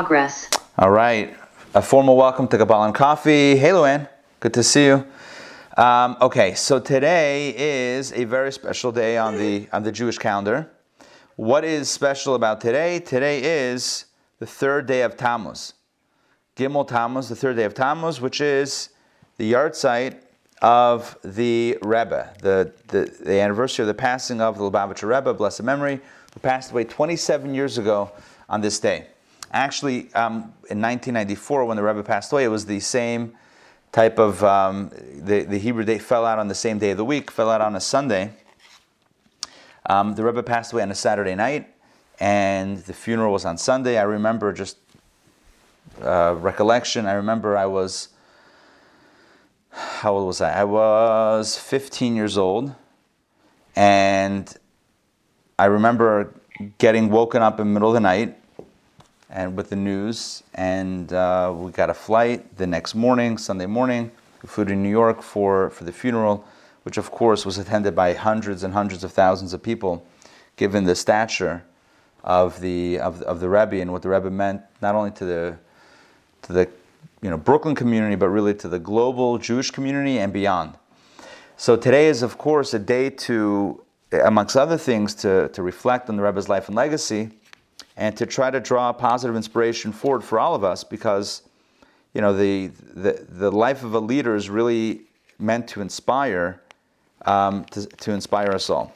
progress. All right. A formal welcome to Kabbalah and Coffee. Hey, Luann. Good to see you. Um, okay, so today is a very special day on the on the Jewish calendar. What is special about today? Today is the third day of Tammuz. Gimel Tammuz, the third day of Tammuz, which is the yahrzeit of the Rebbe, the, the, the anniversary of the passing of the Lubavitcher Rebbe, blessed memory, who passed away 27 years ago on this day. Actually, um, in 1994, when the Rebbe passed away, it was the same type of, um, the, the Hebrew day fell out on the same day of the week, fell out on a Sunday. Um, the Rebbe passed away on a Saturday night, and the funeral was on Sunday. I remember just uh, recollection. I remember I was, how old was I? I was 15 years old, and I remember getting woken up in the middle of the night and with the news, and uh, we got a flight the next morning, Sunday morning. We flew to New York for, for the funeral, which of course was attended by hundreds and hundreds of thousands of people, given the stature of the of, of the Rebbe and what the Rebbe meant not only to the to the you know Brooklyn community, but really to the global Jewish community and beyond. So today is of course a day to, amongst other things, to, to reflect on the Rebbe's life and legacy, and to try to draw positive inspiration forward for all of us, because you know the the, the life of a leader is really meant to inspire um, to, to inspire us all.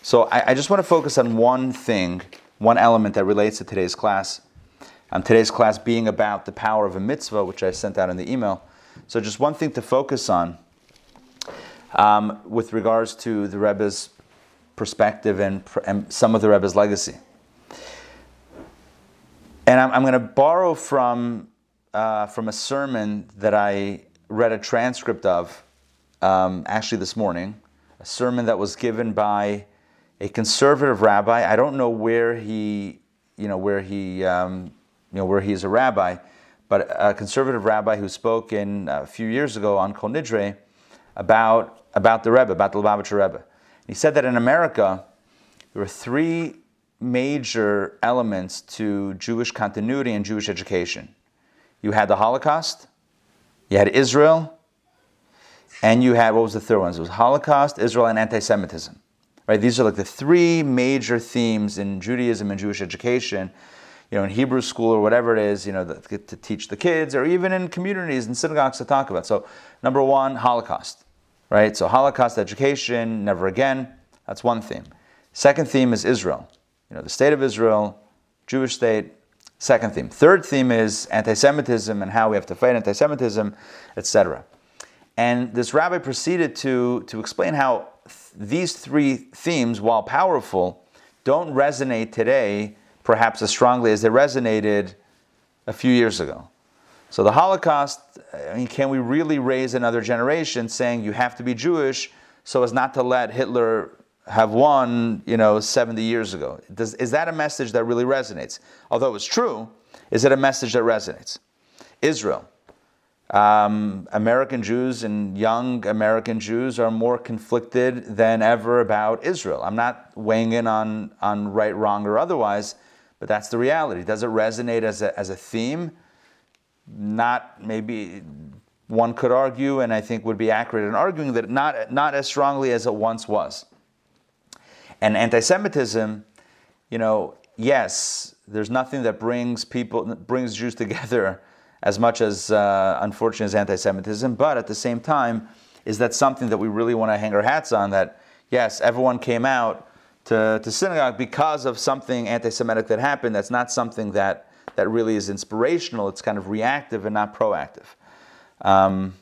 So I, I just want to focus on one thing, one element that relates to today's class um, today's class being about the power of a mitzvah, which I sent out in the email. So, just one thing to focus on um, with regards to the Rebbe's perspective and, and, some of the Rebbe's legacy. And I'm, I'm going to borrow from, uh, from a sermon that I read a transcript of um, actually this morning, a sermon that was given by a conservative rabbi. I don't know where he, you know, where he um, you know, where he is a rabbi, but a conservative rabbi who spoke in a few years ago on Kol Nidre about, about the Rebbe, about the Lubavitcher Rebbe. He said that in America, there were three major elements to Jewish continuity and Jewish education. You had the Holocaust, you had Israel, and you had, what was the third one? It was Holocaust, Israel, and anti Semitism. Right? These are like the three major themes in Judaism and Jewish education you know, in Hebrew school or whatever it is, you know, the, to teach the kids, or even in communities and synagogues to talk about. So, number one, Holocaust, right? So, Holocaust education, never again. That's one theme. Second theme is Israel. You know, the state of Israel, Jewish state. Second theme. Third theme is anti-Semitism and how we have to fight anti-Semitism, etc. And this rabbi proceeded to to explain how th- these three themes, while powerful, don't resonate today perhaps as strongly as they resonated a few years ago. So the Holocaust, I mean, can we really raise another generation saying you have to be Jewish so as not to let Hitler have won, you know, 70 years ago? Does, is that a message that really resonates? Although it's true, is it a message that resonates? Israel. Um, American Jews and young American Jews are more conflicted than ever about Israel. I'm not weighing in on, on right, wrong, or otherwise. But that's the reality. Does it resonate as a, as a theme? Not maybe one could argue, and I think would be accurate in arguing that not, not as strongly as it once was. And anti Semitism, you know, yes, there's nothing that brings people, brings Jews together as much as, uh, unfortunately, as anti Semitism, but at the same time, is that something that we really want to hang our hats on? That, yes, everyone came out to, to synagogue because of something anti Semitic that happened. That's not something that, that really is inspirational. It's kind of reactive and not proactive. Um,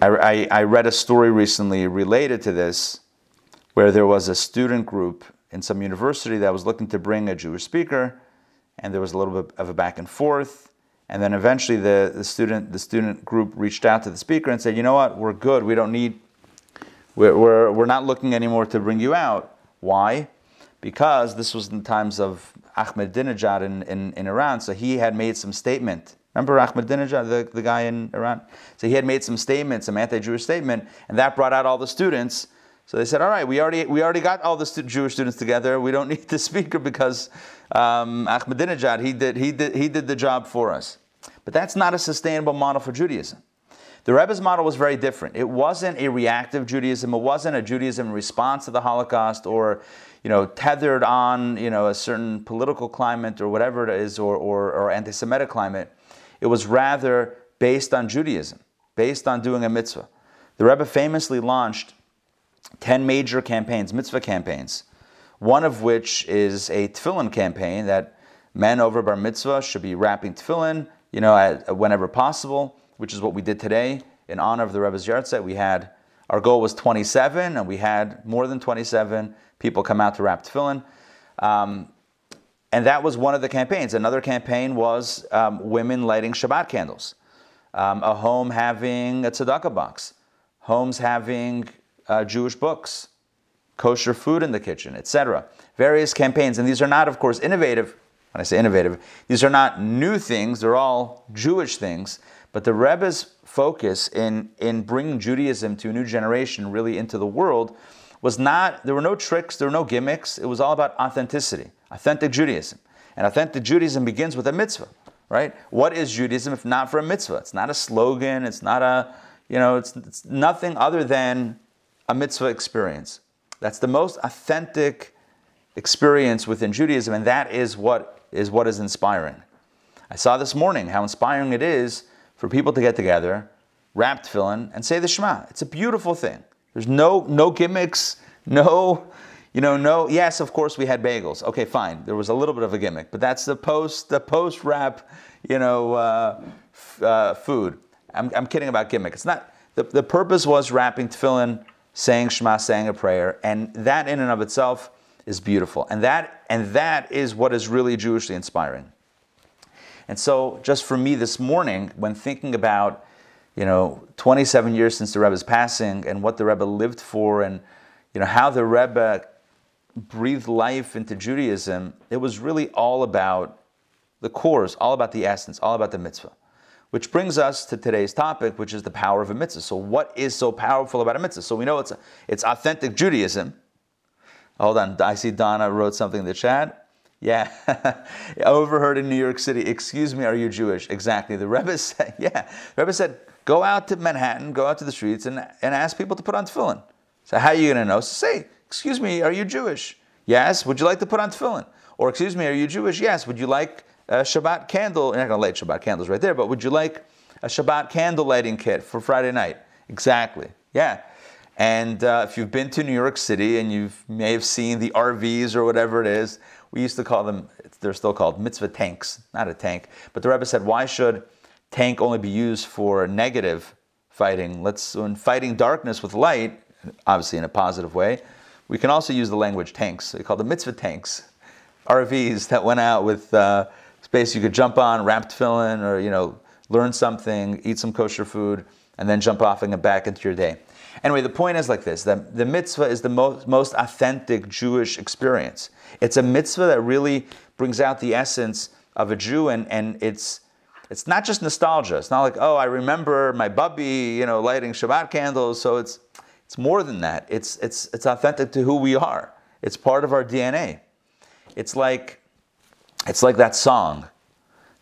I, I, I read a story recently related to this where there was a student group in some university that was looking to bring a Jewish speaker, and there was a little bit of a back and forth. And then eventually the, the, student, the student group reached out to the speaker and said, You know what, we're good. We don't need we're, we're, we're not looking anymore to bring you out. Why? Because this was in the times of Ahmadinejad in, in, in Iran, so he had made some statement. Remember Ahmadinejad, the, the guy in Iran? So he had made some statements, some anti-Jewish statement, and that brought out all the students So they said, all right, we already, we already got all the stu- Jewish students together. We don't need the speaker because um, Ahmadinejad, he did, he, did, he did the job for us. But that's not a sustainable model for Judaism. The Rebbe's model was very different. It wasn't a reactive Judaism. It wasn't a Judaism in response to the Holocaust or, you know, tethered on, you know, a certain political climate or whatever it is or, or, or anti-Semitic climate. It was rather based on Judaism, based on doing a mitzvah. The Rebbe famously launched 10 major campaigns, mitzvah campaigns, one of which is a tefillin campaign that men over bar mitzvah should be wrapping tefillin, you know, at, whenever possible, which is what we did today in honor of the Rebbe's yahrzeit. We had, our goal was 27, and we had more than 27 people come out to wrap tefillin. Um, and that was one of the campaigns. Another campaign was um, women lighting Shabbat candles, um, a home having a tzedakah box, homes having uh, Jewish books, kosher food in the kitchen, etc. Various campaigns, and these are not, of course, innovative. When I say innovative, these are not new things; they're all Jewish things. But the Rebbe's focus in in bringing Judaism to a new generation, really into the world, was not. There were no tricks, there were no gimmicks. It was all about authenticity, authentic Judaism, and authentic Judaism begins with a mitzvah. Right? What is Judaism if not for a mitzvah? It's not a slogan. It's not a you know. It's, it's nothing other than a mitzvah experience. That's the most authentic experience within Judaism, and that is what is what is inspiring. I saw this morning how inspiring it is for people to get together, wrap tefillin, and say the Shema. It's a beautiful thing. There's no no gimmicks, no, you know, no. Yes, of course we had bagels. Okay, fine. There was a little bit of a gimmick, but that's the post the post wrap, you know, uh, f- uh, food. I'm, I'm kidding about gimmick. It's not. The, the purpose was wrapping tefillin saying Shema, saying a prayer, and that in and of itself is beautiful. And that and that is what is really Jewishly inspiring. And so, just for me this morning, when thinking about, you know, 27 years since the Rebbe's passing and what the Rebbe lived for, and you know how the Rebbe breathed life into Judaism, it was really all about the cores, all about the essence, all about the mitzvah. Which brings us to today's topic, which is the power of a mitzvah. So, what is so powerful about a mitzvah? So, we know it's, it's authentic Judaism. Hold on, I see Donna wrote something in the chat. Yeah, overheard in New York City. Excuse me, are you Jewish? Exactly. The Rebbe said, yeah, the Rebbe said, go out to Manhattan, go out to the streets, and, and ask people to put on tefillin. So, how are you going to know? So say, excuse me, are you Jewish? Yes. Would you like to put on tefillin? Or, excuse me, are you Jewish? Yes. Would you like a Shabbat candle. You're not going to light Shabbat candles right there, but would you like a Shabbat candle lighting kit for Friday night? Exactly. Yeah. And uh, if you've been to New York City and you may have seen the RVs or whatever it is, we used to call them, they're still called mitzvah tanks, not a tank. But the Rebbe said, why should tank only be used for negative fighting? Let's, when fighting darkness with light, obviously in a positive way, we can also use the language tanks. They call them mitzvah tanks, RVs that went out with. Uh, space you could jump on, wrap tefillin, or you know, learn something, eat some kosher food, and then jump off and get back into your day. Anyway, the point is like this: that the mitzvah is the most, most authentic Jewish experience. It's a mitzvah that really brings out the essence of a Jew, and, and it's it's not just nostalgia. It's not like, oh, I remember my bubby, you know, lighting Shabbat candles. So it's it's more than that. It's it's it's authentic to who we are. It's part of our DNA. It's like it's like that song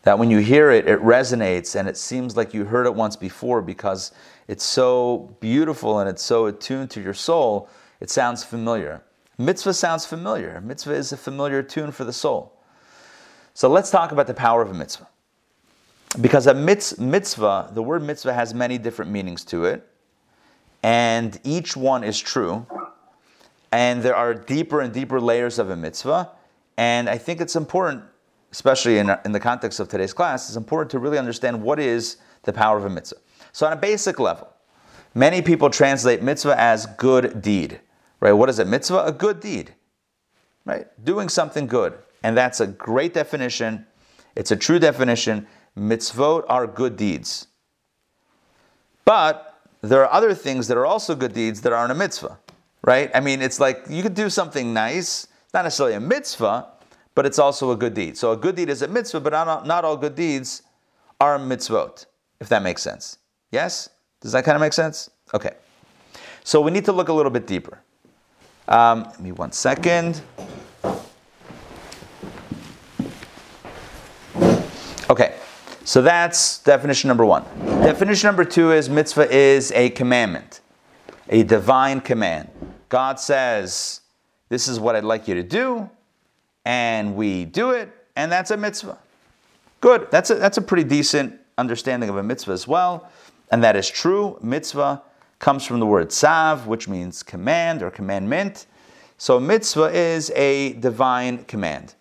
that when you hear it, it resonates and it seems like you heard it once before because it's so beautiful and it's so attuned to your soul, it sounds familiar. Mitzvah sounds familiar. Mitzvah is a familiar tune for the soul. So let's talk about the power of a mitzvah. Because a mitzvah, the word mitzvah has many different meanings to it, and each one is true. And there are deeper and deeper layers of a mitzvah. And I think it's important especially in, in the context of today's class, it's important to really understand what is the power of a mitzvah. So, on a basic level, many people translate mitzvah as good deed. Right? What is a mitzvah? A good deed. Right? Doing something good. And that's a great definition. It's a true definition. Mitzvot are good deeds. But there are other things that are also good deeds that aren't a mitzvah. Right? I mean, it's like you could do something nice, not necessarily a mitzvah, but it's also a good deed. So a good deed is a mitzvah, but not, not all good deeds are a mitzvot, if that makes sense. Yes? Does that kind of make sense? Okay. So we need to look a little bit deeper. Um, give me one second. Okay, so that's definition number one. Definition number two is mitzvah is a commandment, a divine command. God says, This is what I'd like you to do, and we do it, and that's a mitzvah. Good. That's a, that's a pretty decent understanding of a mitzvah as well. And that is true. Mitzvah comes from the word tzav, which means command or commandment. So mitzvah is a divine command.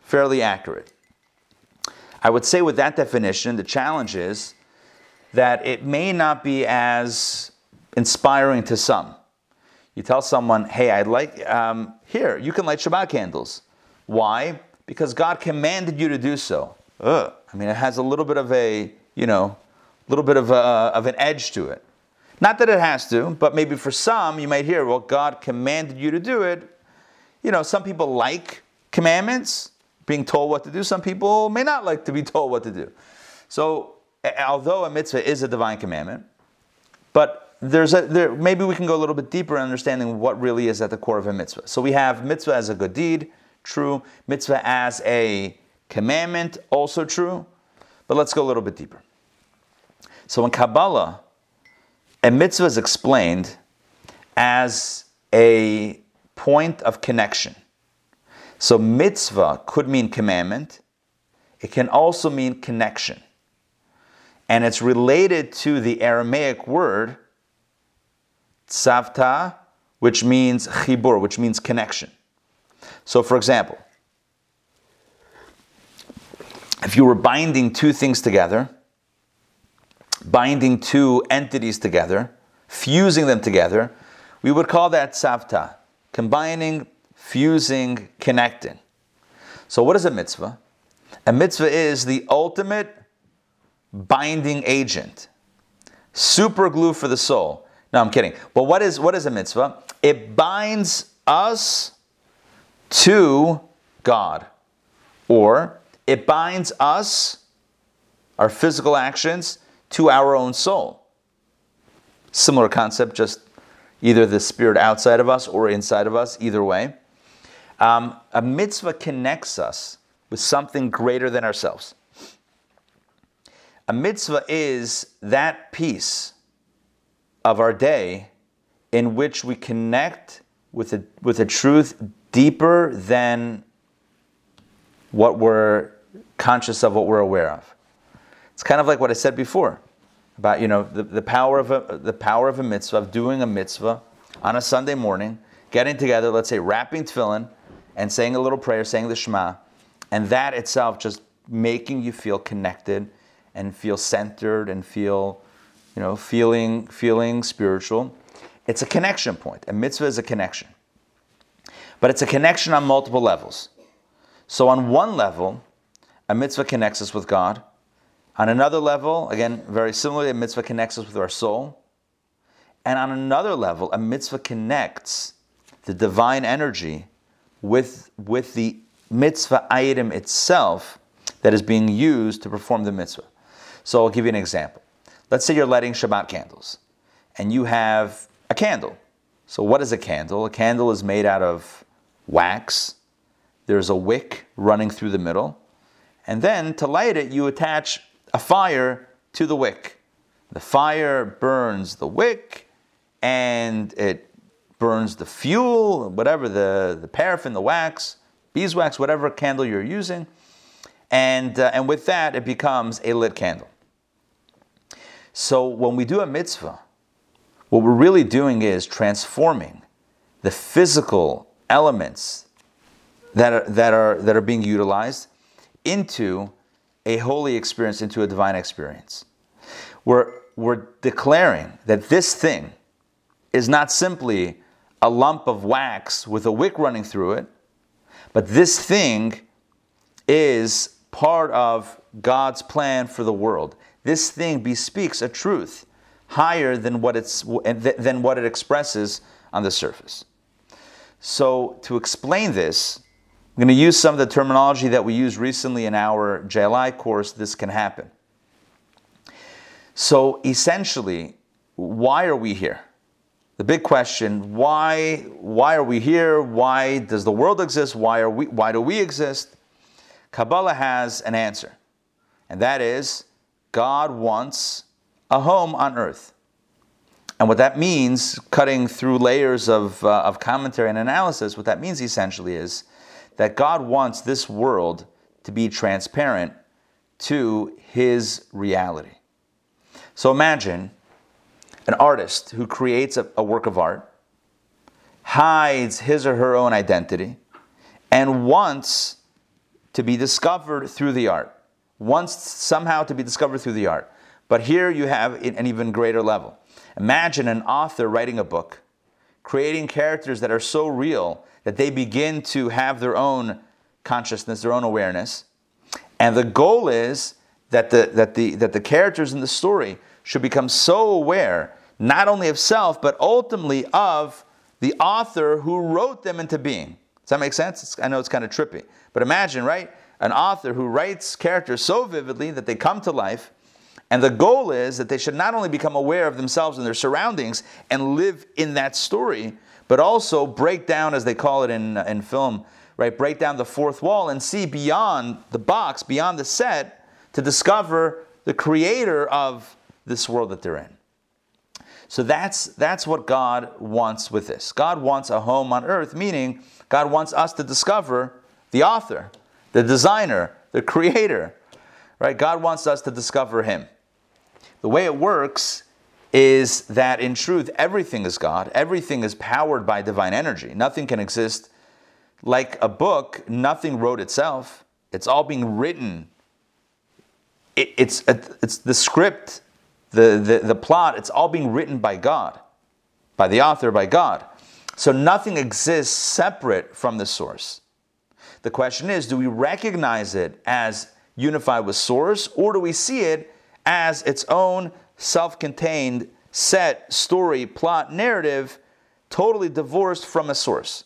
Fairly accurate. I would say with that definition, the challenge is that it may not be as inspiring to some. You tell someone, hey, I'd like, um, here, you can light Shabbat candles. Why? Because God commanded you to do so. Ugh. I mean, it has a little bit of a, you know, little bit of, a, of an edge to it. Not that it has to, but maybe for some, you might hear, well, God commanded you to do it. You know, some people like commandments, being told what to do. Some people may not like to be told what to do. So, although a mitzvah is a divine commandment, but there's a there, maybe we can go a little bit deeper in understanding what really is at the core of a mitzvah. So we have mitzvah as a good deed, true. Mitzvah as a commandment, also true. But let's go a little bit deeper. So in Kabbalah, a mitzvah is explained as a point of connection. So mitzvah could mean commandment. It can also mean connection. And it's related to the Aramaic word tzavta, which means chibur, which means connection. So for example, if you were binding two things together, binding two entities together, fusing them together, we would call that tzavta, combining, fusing, connecting. So, what is a mitzvah? A mitzvah is the ultimate binding agent, super glue for the soul. No, I'm kidding. But what is what is a mitzvah? It binds us to God, or it binds us, our physical actions, to our own soul. Similar concept, just either the spirit outside of us or inside of us, either way. Um, a mitzvah connects us with something greater than ourselves. A mitzvah is that piece of our day in which we connect with a, with a truth deeper than what we're conscious of, what we're aware of. It's kind of like what I said before about you know the, the power of a, the power of a mitzvah of doing a mitzvah on a Sunday morning, getting together, let's say wrapping tefillin and saying a little prayer, saying the Shema, and that itself just making you feel connected and feel centered and feel you know feeling feeling spiritual. It's a connection point. A mitzvah is a connection. But it's a connection on multiple levels. So on one level, a mitzvah connects us with God. On another level, again, very similarly, a mitzvah connects us with our soul. And on another level, a mitzvah connects the divine energy with, with the mitzvah item itself that is being used to perform the mitzvah. So I'll give you an example. Let's say you're lighting Shabbat candles and you have a candle. So, what is a candle? A candle is made out of wax, there's a wick running through the middle, and then to light it, you attach a fire to the wick. The fire burns the wick and it burns the fuel, whatever, the, the paraffin, the wax, beeswax, whatever candle you're using. And, uh, and with that, it becomes a lit candle. So when we do a mitzvah, what we're really doing is transforming the physical elements that are, that are, that are being utilized into a holy experience into a divine experience. We're, we're declaring that this thing is not simply a lump of wax with a wick running through it, but this thing is part of God's plan for the world. This thing bespeaks a truth higher than what, it's, than what it expresses on the surface. So, to explain this, I'm going to use some of the terminology that we used recently in our JLI course, This Can Happen. So essentially, why are we here? The big question, why, why are we here? Why does the world exist? Why, are we, why do we exist? Kabbalah has an answer, and that is God wants a home on earth. And what that means, cutting through layers of, uh, of commentary and analysis, what that means essentially is that God wants this world to be transparent to his reality. So imagine an artist who creates a, a work of art, hides his or her own identity, and wants to be discovered through the art, wants somehow to be discovered through the art. But here you have an even greater level. Imagine an author writing a book, creating characters that are so real that they begin to have their own consciousness, their own awareness. And the goal is that the, that the, that the characters in the story should become so aware, not only of self, but ultimately of the author who wrote them into being. Does that make sense? It's, I know it's kind of trippy. But imagine, right? An author who writes characters so vividly that they come to life. And the goal is that they should not only become aware of themselves and their surroundings and live in that story, but also break down, as they call it in, uh, in film, right? Break down the fourth wall and see beyond the box, beyond the set, to discover the creator of this world that they're in. So that's, that's what God wants with this. God wants a home on earth, meaning God wants us to discover the author, the designer, the creator. Right? God wants us to discover him. The way it works is that in truth, everything is God, everything is powered by divine energy. Nothing can exist like a book, nothing wrote itself. It's all being written. It, it's, it's the script, the, the, the plot, it's all being written by God, by the author, by God. So nothing exists separate from the source. The question is do we recognize it as unified with source, or do we see it as its own self contained set, story, plot, narrative, totally divorced from a source.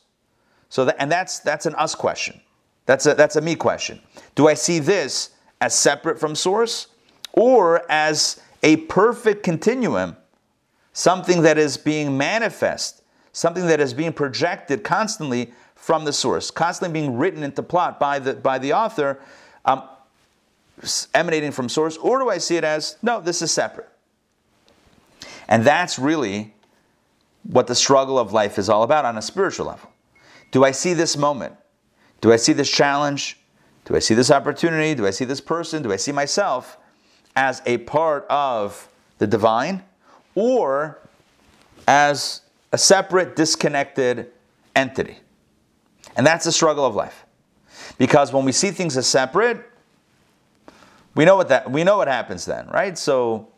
So that, and that's that's an us question. That's a that's a me question. Do I see this as separate from source or as a perfect continuum, something that is being manifest, something that is being projected constantly from the source, constantly being written into plot by the by the author, um, emanating from source, or do I see it as no, this is separate? And that's really what the struggle of life is all about on a spiritual level. Do I see this moment? Do I see this challenge? Do I see this opportunity? Do I see this person? Do I see myself as a part of the divine or as a separate, disconnected entity? And that's the struggle of life. Because when we see things as separate, we know what that we know what happens then, right? So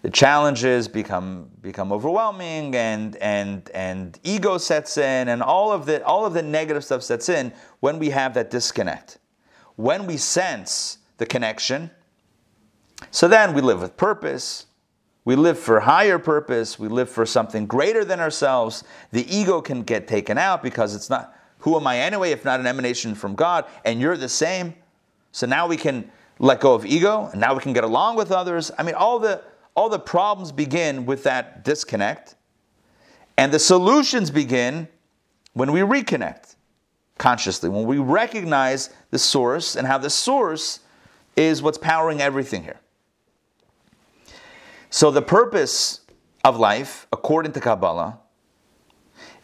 the challenges become become overwhelming and and and ego sets in and all of the all of the negative stuff sets in when we have that disconnect when we sense the connection so then we live with purpose. We live for higher purpose. We live for something greater than ourselves. The ego can get taken out because it's not who am i anyway if not an emanation from god? And you're the same. So now we can let go of ego and now we can get along with others. I mean all the all the problems begin with that disconnect, and the solutions begin when we reconnect consciously, when we recognize the source and how the source is what's powering everything here. So, the purpose of life, according to Kabbalah,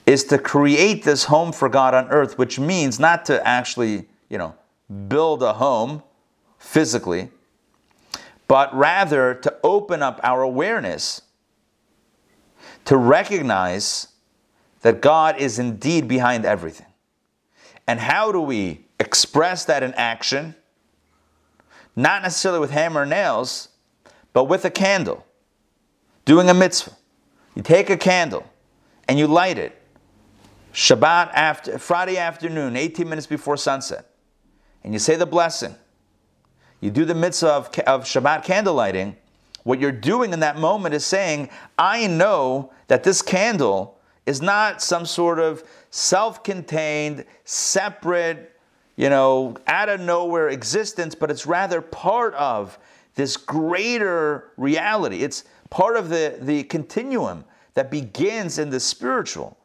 is to create this home for God on earth, which means not to actually, you know, build a home physically, but rather to open up our awareness to recognize that God is indeed behind everything. And how do we express that in action? Not necessarily with hammer and nails, but with a candle, doing a mitzvah. You take a candle and you light it. Shabbat after Friday afternoon, 18 minutes before sunset, and you say the blessing you do the mitzvah of, of Shabbat candle lighting, what you're doing in that moment is saying, I know that this candle is not some sort of self contained, separate, you know, out of nowhere existence, but it's rather part of this greater reality. It's part of the, the continuum that begins in the spiritual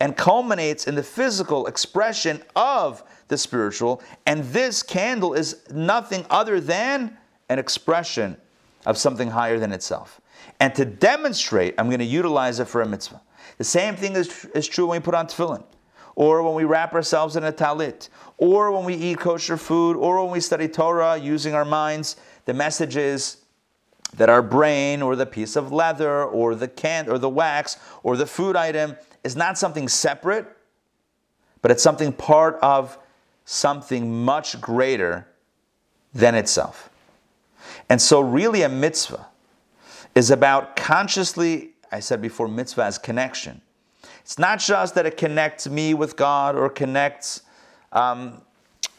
and culminates in the physical expression of the spiritual. And this candle is nothing other than an expression of something higher than itself. And to demonstrate, I'm going to utilize it for a mitzvah. The same thing is, is true when we put on tefillin, or when we wrap ourselves in a talit, or when we eat kosher food, or when we study Torah using our minds. The message is that our brain, or the piece of leather, or the can, or the wax, or the food item is not something separate, but it's something part of something much greater than itself. And so, really, a mitzvah is about consciously, I said before, mitzvah as connection. It's not just that it connects me with God or connects um,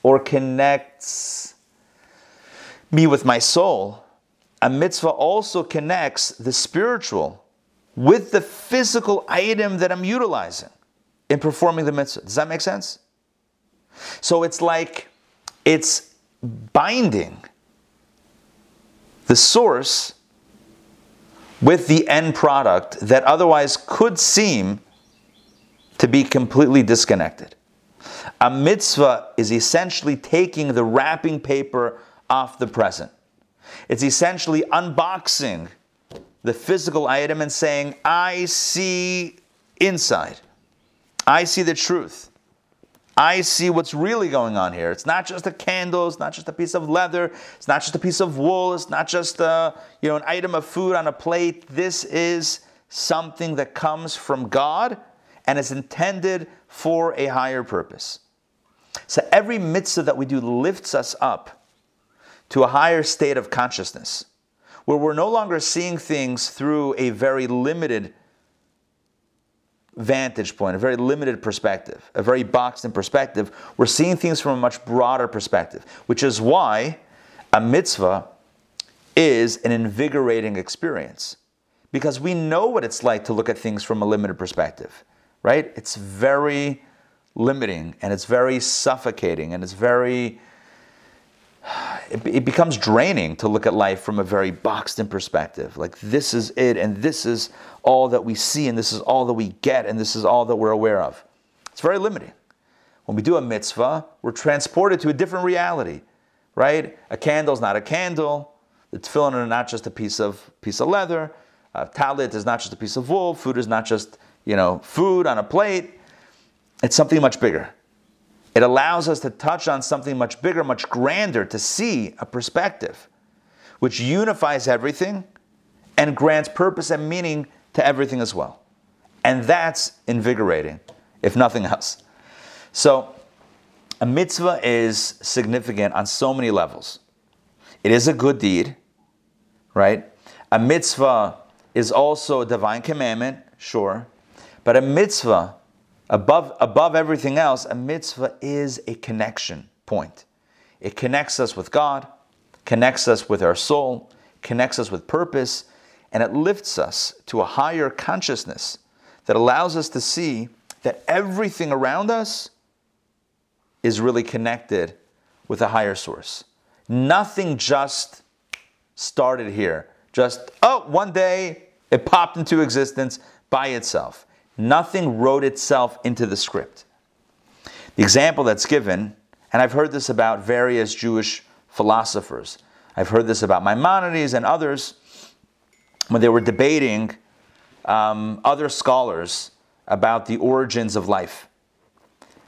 or connects me with my soul. A mitzvah also connects the spiritual with the physical item that I'm utilizing in performing the mitzvah. Does that make sense? So it's like it's binding the source with the end product that otherwise could seem to be completely disconnected. A mitzvah is essentially taking the wrapping paper off the present. It's essentially unboxing the physical item and saying, I see inside. I see the truth. I see what's really going on here. It's not just a candle, it's not just a piece of leather, it's not just a piece of wool, it's not just a, you know, an item of food on a plate. This is something that comes from God and is intended for a higher purpose. So every mitzvah that we do lifts us up to a higher state of consciousness where we're no longer seeing things through a very limited vantage point, a very limited perspective, a very boxed in perspective. We're seeing things from a much broader perspective, which is why a mitzvah is an invigorating experience. Because we know what it's like to look at things from a limited perspective, right? It's very limiting and it's very suffocating and it's very it, it, becomes draining to look at life from a very boxed in perspective. Like, this is it, and this is all that we see, and this is all that we get, and this is all that we're aware of. It's very limiting. When we do a mitzvah, we're transported to a different reality, right? A candle is not a candle. The tefillin are not just a piece of piece of leather. A talit is not just a piece of wool. Food is not just you know food on a plate. It's something much bigger. It allows us to touch on something much bigger, much grander, to see a perspective which unifies everything and grants purpose and meaning to everything as well. And that's invigorating, if nothing else. So, a mitzvah is significant on so many levels. It is a good deed, right? A mitzvah is also a divine commandment, sure. But a mitzvah Above, above everything else, a mitzvah is a connection point. It connects us with God, connects us with our soul, connects us with purpose, and it lifts us to a higher consciousness that allows us to see that everything around us is really connected with a higher source. Nothing just started here. Just, oh, one day it popped into existence by itself. Nothing wrote itself into the script. The example that's given, and I've heard this about various Jewish philosophers, I've heard this about Maimonides and others when they were debating um, other scholars about the origins of life.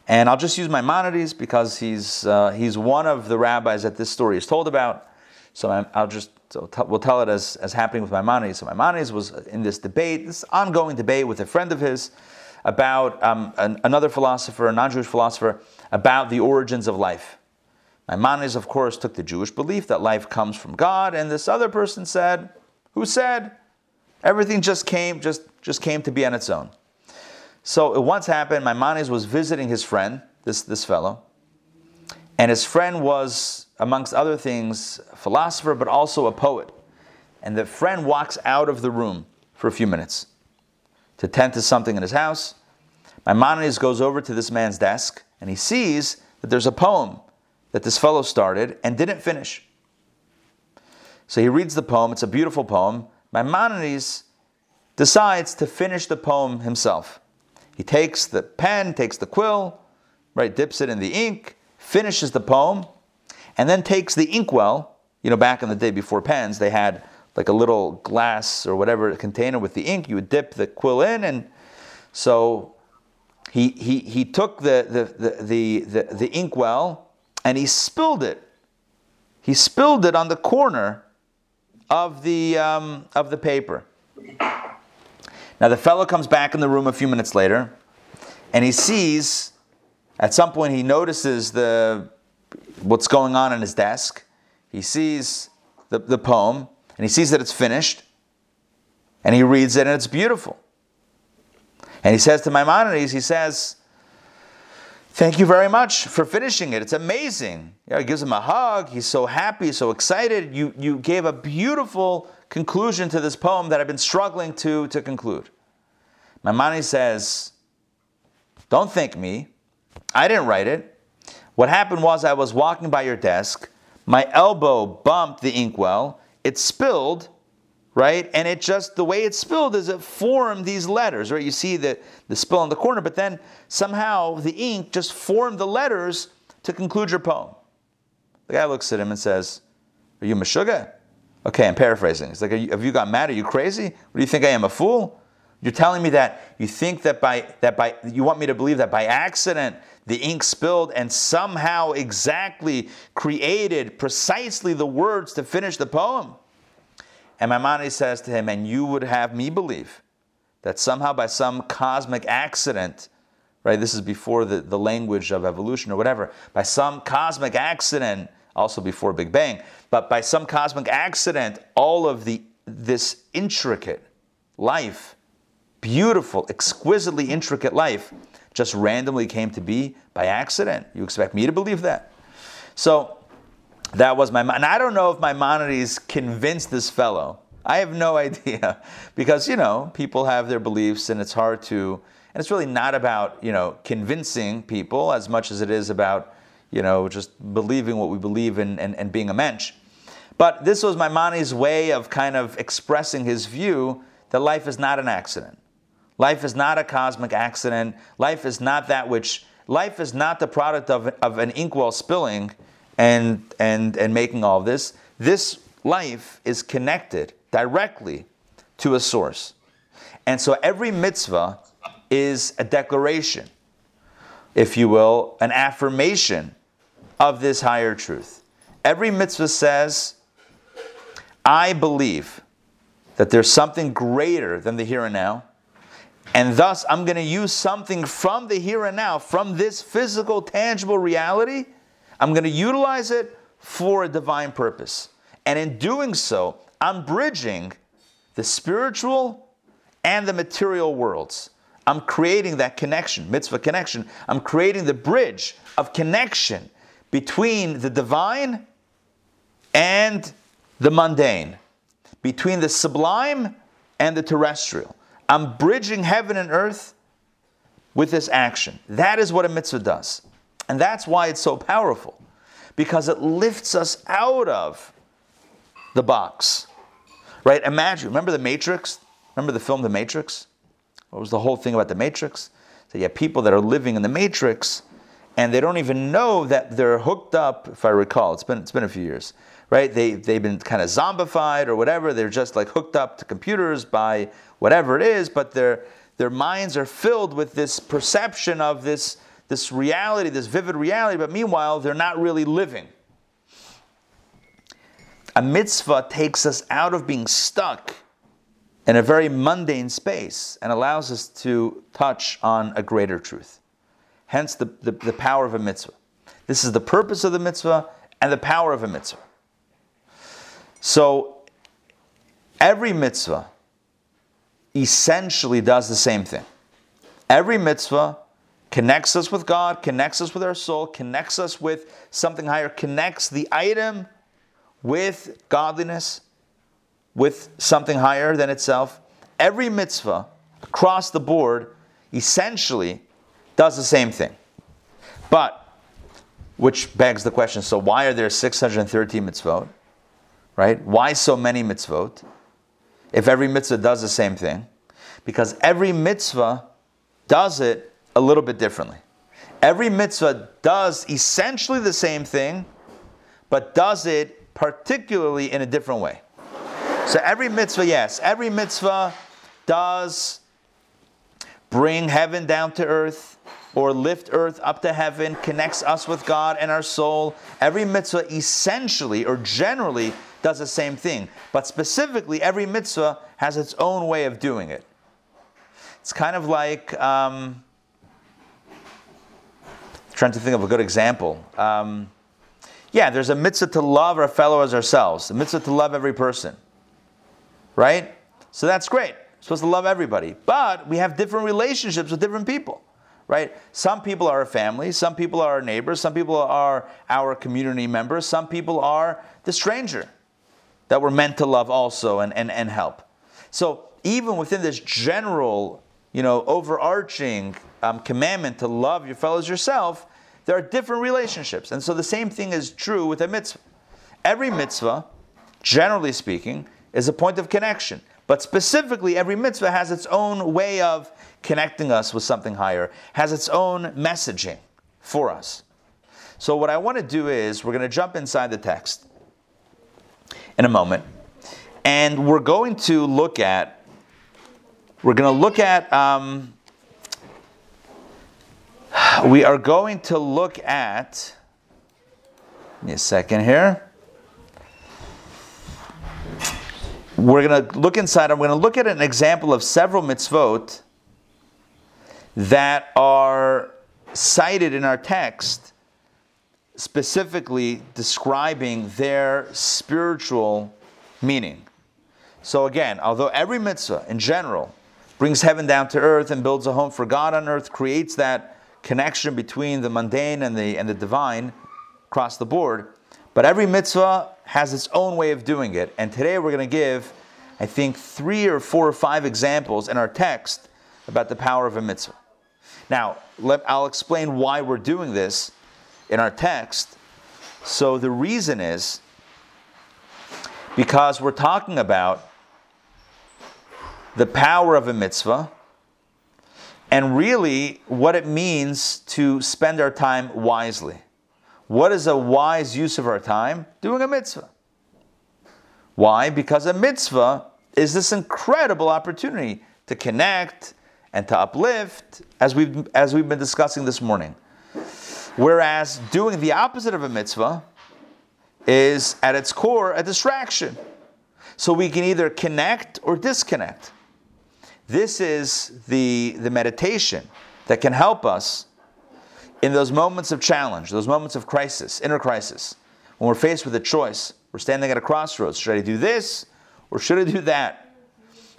And I'll just use Maimonides because he's, uh, he's one of the rabbis that this story is told about. So I'll just so we'll tell it as, as happening with Maimonides. So Maimonides was in this debate, this ongoing debate with a friend of his about um, an, another philosopher, a non-Jewish philosopher, about the origins of life. Maimonides, of course, took the Jewish belief that life comes from God, and this other person said, who said, everything just came, just, just came to be on its own. So it once happened, Maimonides was visiting his friend, this, this fellow, and his friend was, amongst other things, philosopher, but also a poet. And the friend walks out of the room for a few minutes to tend to something in his house. Maimonides goes over to this man's desk and he sees that there's a poem that this fellow started and didn't finish. So he reads the poem. It's a beautiful poem. Maimonides decides to finish the poem himself. He takes the pen, takes the quill, right, dips it in the ink, finishes the poem, and then takes the inkwell. You know, back in the day before pens, they had like a little glass or whatever container with the ink. You would dip the quill in, and so he he he took the the the the, the, the inkwell and he spilled it. He spilled it on the corner of the um, of the paper. Now the fellow comes back in the room a few minutes later, and he sees. At some point, he notices the what's going on in his desk. He sees the, the poem, and he sees that it's finished, and he reads it, and it's beautiful. And he says to Maimonides, he says, Thank you very much for finishing it. It's amazing. He gives him a hug. He's so happy, so excited. You, you gave a beautiful conclusion to this poem that I've been struggling to, to conclude. Maimonides says, Don't thank me. I didn't write it. What happened was I was walking by your desk. My elbow bumped the inkwell. It spilled, right? And it just, the way it spilled is it formed these letters, right? You see the, the spill in the corner, but then somehow the ink just formed the letters to conclude your poem. The guy looks at him and says, Are you Meshuggah? Okay, I'm paraphrasing. He's like, Have you got mad? Are you crazy? What do you think I am, a fool? You're telling me that you think that by that by you want me to believe that by accident the ink spilled and somehow exactly created precisely the words to finish the poem. And Maimonides says to him, and you would have me believe that somehow by some cosmic accident, right? This is before the, the language of evolution or whatever, by some cosmic accident, also before Big Bang, but by some cosmic accident, all of the this intricate life beautiful, exquisitely intricate life just randomly came to be by accident. You expect me to believe that? So that was my, and I don't know if Maimonides convinced this fellow. I have no idea because, you know, people have their beliefs and it's hard to, and it's really not about, you know, convincing people as much as it is about, you know, just believing what we believe in and, and being a mensch. But this was Maimonides' way of kind of expressing his view that life is not an accident. Life is not a cosmic accident. Life is not that which, life is not the product of, of an inkwell spilling and, and, and making all this. This life is connected directly to a source. And so every mitzvah is a declaration, if you will, an affirmation of this higher truth. Every mitzvah says, I believe that there's something greater than the here and now and thus, I'm going to use something from the here and now, from this physical, tangible reality. I'm going to utilize it for a divine purpose. And in doing so, I'm bridging the spiritual and the material worlds. I'm creating that connection, mitzvah connection. I'm creating the bridge of connection between the divine and the mundane, between the sublime and the terrestrial. I'm bridging heaven and earth with this action. That is what a mitzvah does. And that's why it's so powerful, because it lifts us out of the box. Right? Imagine, remember the Matrix? Remember the film The Matrix? What was the whole thing about the Matrix? So you have people that are living in the Matrix and they don't even know that they're hooked up, if I recall, it's been, it's been a few years, right? They, they've been kind of zombified or whatever. They're just like hooked up to computers by whatever it is, but their, their minds are filled with this perception of this, this reality, this vivid reality, but meanwhile, they're not really living. A mitzvah takes us out of being stuck in a very mundane space and allows us to touch on a greater truth. Hence the, the, the, power of a mitzvah. This is the purpose of the mitzvah and the power of a mitzvah. So, every mitzvah essentially does the same thing. Every mitzvah connects us with God, connects us with our soul, connects us with something higher, connects the item with godliness, with something higher than itself. Every mitzvah across the board essentially does the same thing. But, which begs the question so why are there 613 mitzvot? Right? Why so many mitzvot? If every mitzvah does the same thing? because every mitzvah does it a little bit differently. Every mitzvah does essentially the same thing, but does it particularly in a different way. So every mitzvah, yes, every mitzvah does bring heaven down to earth or lift earth up to heaven, connects us with God and our soul. Every mitzvah essentially or generally does the same thing. But specifically, every mitzvah has its own way of doing it. It's kind of like, um, trying to think of a good example. Um, yeah, there's a mitzvah to love our fellow as ourselves, a mitzvah to love every person. Right? So that's great. We're supposed to love everybody. But we have different relationships with different people right? Some people are our family, some people are our neighbors, some people are our community members, some people are the stranger that we're meant to love also and, and, and help. So even within this general, you know, overarching um, commandment to love your fellows yourself, there are different relationships. And so the same thing is true with a mitzvah. Every mitzvah, generally speaking, is a point of connection. But specifically, every mitzvah has its own way of connecting us with something higher, has its own messaging for us. So, what I want to do is, we're going to jump inside the text in a moment, and we're going to look at, we're going to look at, um, we are going to look at, give me a second here. we're going to look inside. I'm going to look at an example of several mitzvot that are cited in our text, specifically describing their spiritual meaning. So, again, although every mitzvah in general brings heaven down to earth and builds a home for God on earth, creates that connection between the mundane and the, and the divine across the board, but every mitzvah has its own way of doing it. And today we're going to give, I think, three or four or five examples in our text about the power of a mitzvah. Now, let, I'll explain why we're doing this in our text. So the reason is because we're talking about the power of a mitzvah and really what it means to spend our time wisely. What is a wise use of our time? Doing a mitzvah. Why? Because a mitzvah is this incredible opportunity to connect and to uplift, as we've, as we've been discussing this morning. Whereas doing the opposite of a mitzvah is at its core a distraction. So we can either connect or disconnect. This is the, the meditation that can help us in those moments of challenge, those moments of crisis, inner crisis, when we're faced with a choice, we're standing at a crossroads. Should I do this or should I do that?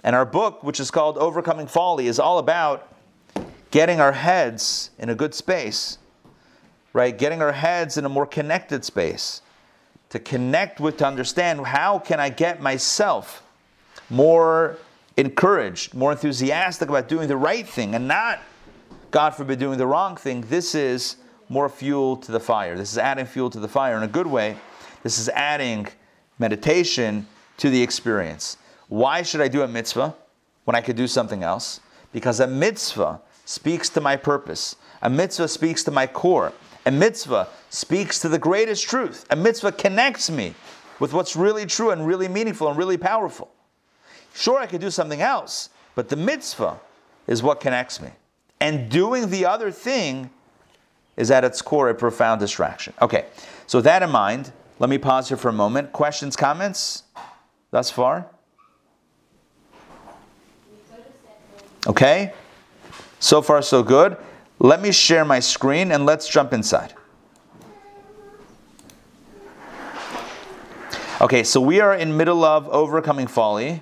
And our book, which is called Overcoming Folly, is all about getting our heads in a good space, right? Getting our heads in a more connected space to connect with, to understand how can I get myself more encouraged, more enthusiastic about doing the right thing and not God forbid, doing the wrong thing, this is more fuel to the fire. This is adding fuel to the fire in a good way. This is adding meditation to the experience. Why should I do a mitzvah when I could do something else? Because a mitzvah speaks to my purpose. A mitzvah speaks to my core. A mitzvah speaks to the greatest truth. A mitzvah connects me with what's really true and really meaningful and really powerful. Sure, I could do something else, but the mitzvah is what connects me. And doing the other thing is at its core a profound distraction. Okay, so with that in mind, let me pause here for a moment. Questions, comments thus far? Okay, so far so good. Let me share my screen and let's jump inside. Okay, so we are in middle of overcoming folly.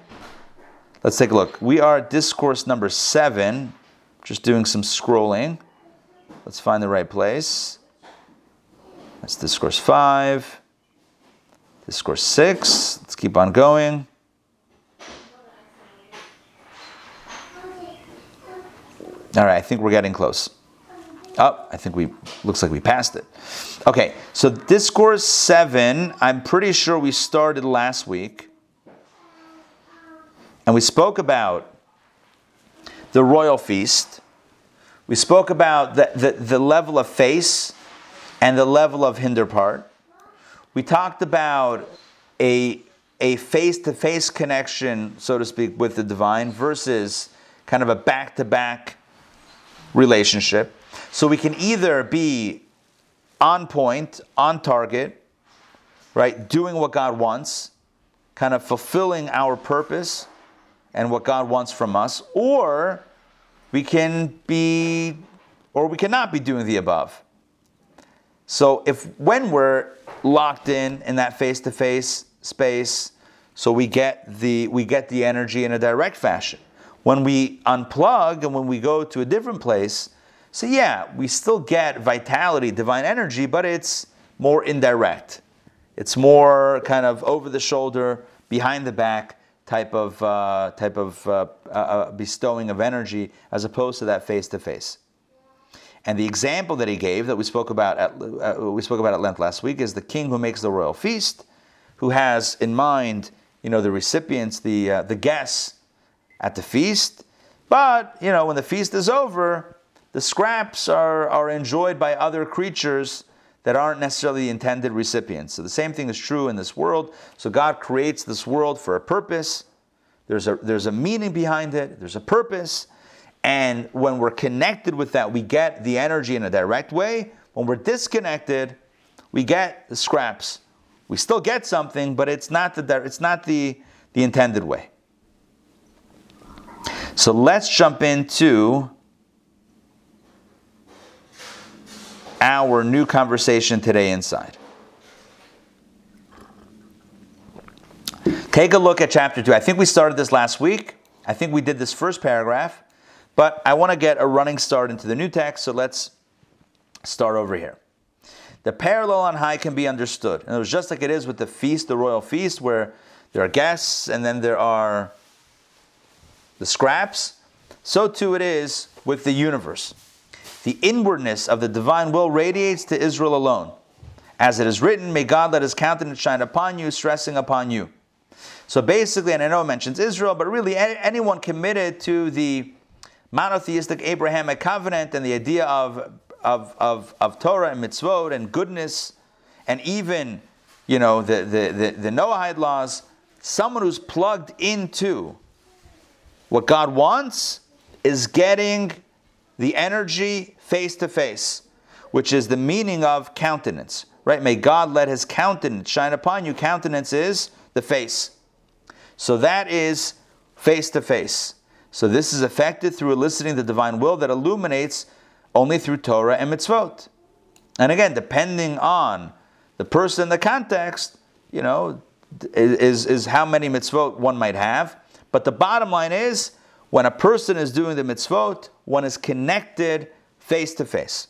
Let's take a look. We are discourse number seven. Just doing some scrolling. Let's find the right place. That's discourse 5. Discourse 6. Let's keep on going. All right, I think we're getting close. Oh, I think we looks like we passed it. Okay, so discourse 7, I'm pretty sure we started last week. And we spoke about the royal feast. We spoke about the, the, the level of face and the level of hinder part. We talked about a a face to face connection, so to speak, with the divine versus kind of a back to back relationship. So we can either be on point, on target, right, doing what God wants, kind of fulfilling our purpose and what God wants from us, or we can be, or we cannot be doing the above. So if when we're locked in in that face to face space, so we get the we get the energy in a direct fashion. When we unplug and when we go to a different place, so yeah, we still get vitality, divine energy, but it's more indirect. It's more kind of over the shoulder, behind the back type of uh, type of uh, uh, bestowing of energy, as opposed to that face to face. And the example that he gave that we spoke about at uh, we spoke about at length last week is the king who makes the royal feast, who has in mind you know, the recipients, the, uh, the guests at the feast. But, you know, when the feast is over, the scraps are, are enjoyed by other creatures that aren't necessarily the intended recipients. So the same thing is true in this world. So God creates this world for a purpose. There's a, there's a meaning behind it, there's a purpose. And when we're connected with that, we get the energy in a direct way. When we're disconnected, we get the scraps we still get something, but it's not the, it's not the, the intended way. So let's jump into our new conversation today inside. Take a look at chapter 2. I think we started this last week. I think we did this first paragraph, but I want to get a running start into the new text, so let's start over here. The parallel on high can be understood. And it was just like it is with the feast, the royal feast, where there are guests and then there are the scraps. So too it is with the universe. The inwardness of the divine will radiates to Israel alone. As it is written, may God let his countenance shine upon you, stressing upon you. So basically, and I know it mentions Israel, but really anyone committed to the monotheistic Abrahamic covenant and the idea of of, of, of Torah and mitzvot and goodness, and even, you know, the, the, the, the Noahide laws, someone who's plugged into what God wants is getting the energy face to face, which is the meaning of countenance, right? May God let his countenance shine upon you. Countenance is the face. So that is face to face. So this is affected through eliciting the divine will that illuminates only through Torah and mitzvot. And again, depending on the person, the context, you know, is, is how many mitzvot one might have. But the bottom line is, when a person is doing the mitzvot, one is connected face to face.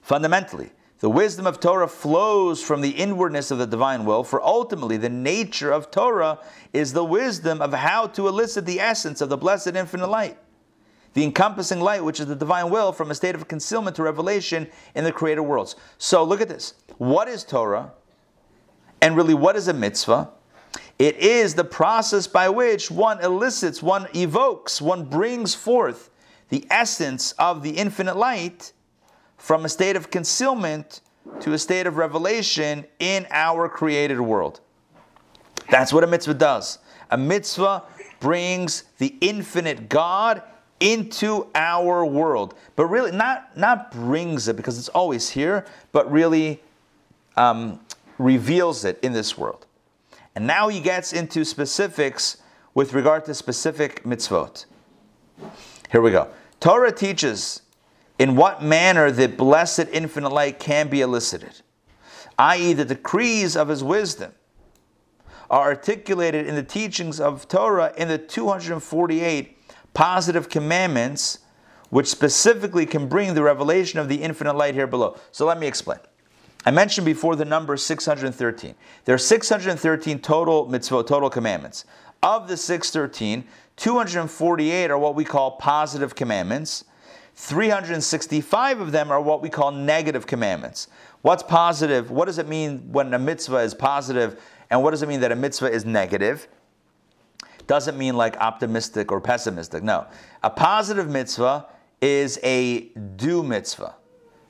Fundamentally, the wisdom of Torah flows from the inwardness of the divine will, for ultimately the nature of Torah is the wisdom of how to elicit the essence of the blessed infinite light the encompassing light, which is the divine will, from a state of concealment to revelation in the created worlds. So look at this. What is Torah? And really, what is a mitzvah? It is the process by which one elicits, one evokes, one brings forth the essence of the infinite light from a state of concealment to a state of revelation in our created world. That's what a mitzvah does. A mitzvah brings the infinite God into our world. But really, not, not brings it because it's always here, but really um, reveals it in this world. And now he gets into specifics with regard to specific mitzvot. Here we go. Torah teaches in what manner the blessed infinite light can be elicited, i.e., the decrees of his wisdom are articulated in the teachings of Torah in the 248 positive commandments which specifically can bring the revelation of the infinite light here below. So let me explain. I mentioned before the number 613. There are 613 total mitzvot, total commandments. Of the 613, 248 are what we call positive commandments. 365 of them are what we call negative commandments. What's positive? What does it mean when a mitzvah is positive? And what does it mean that a mitzvah is negative? doesn't mean like optimistic or pessimistic. No. A positive mitzvah is a do mitzvah.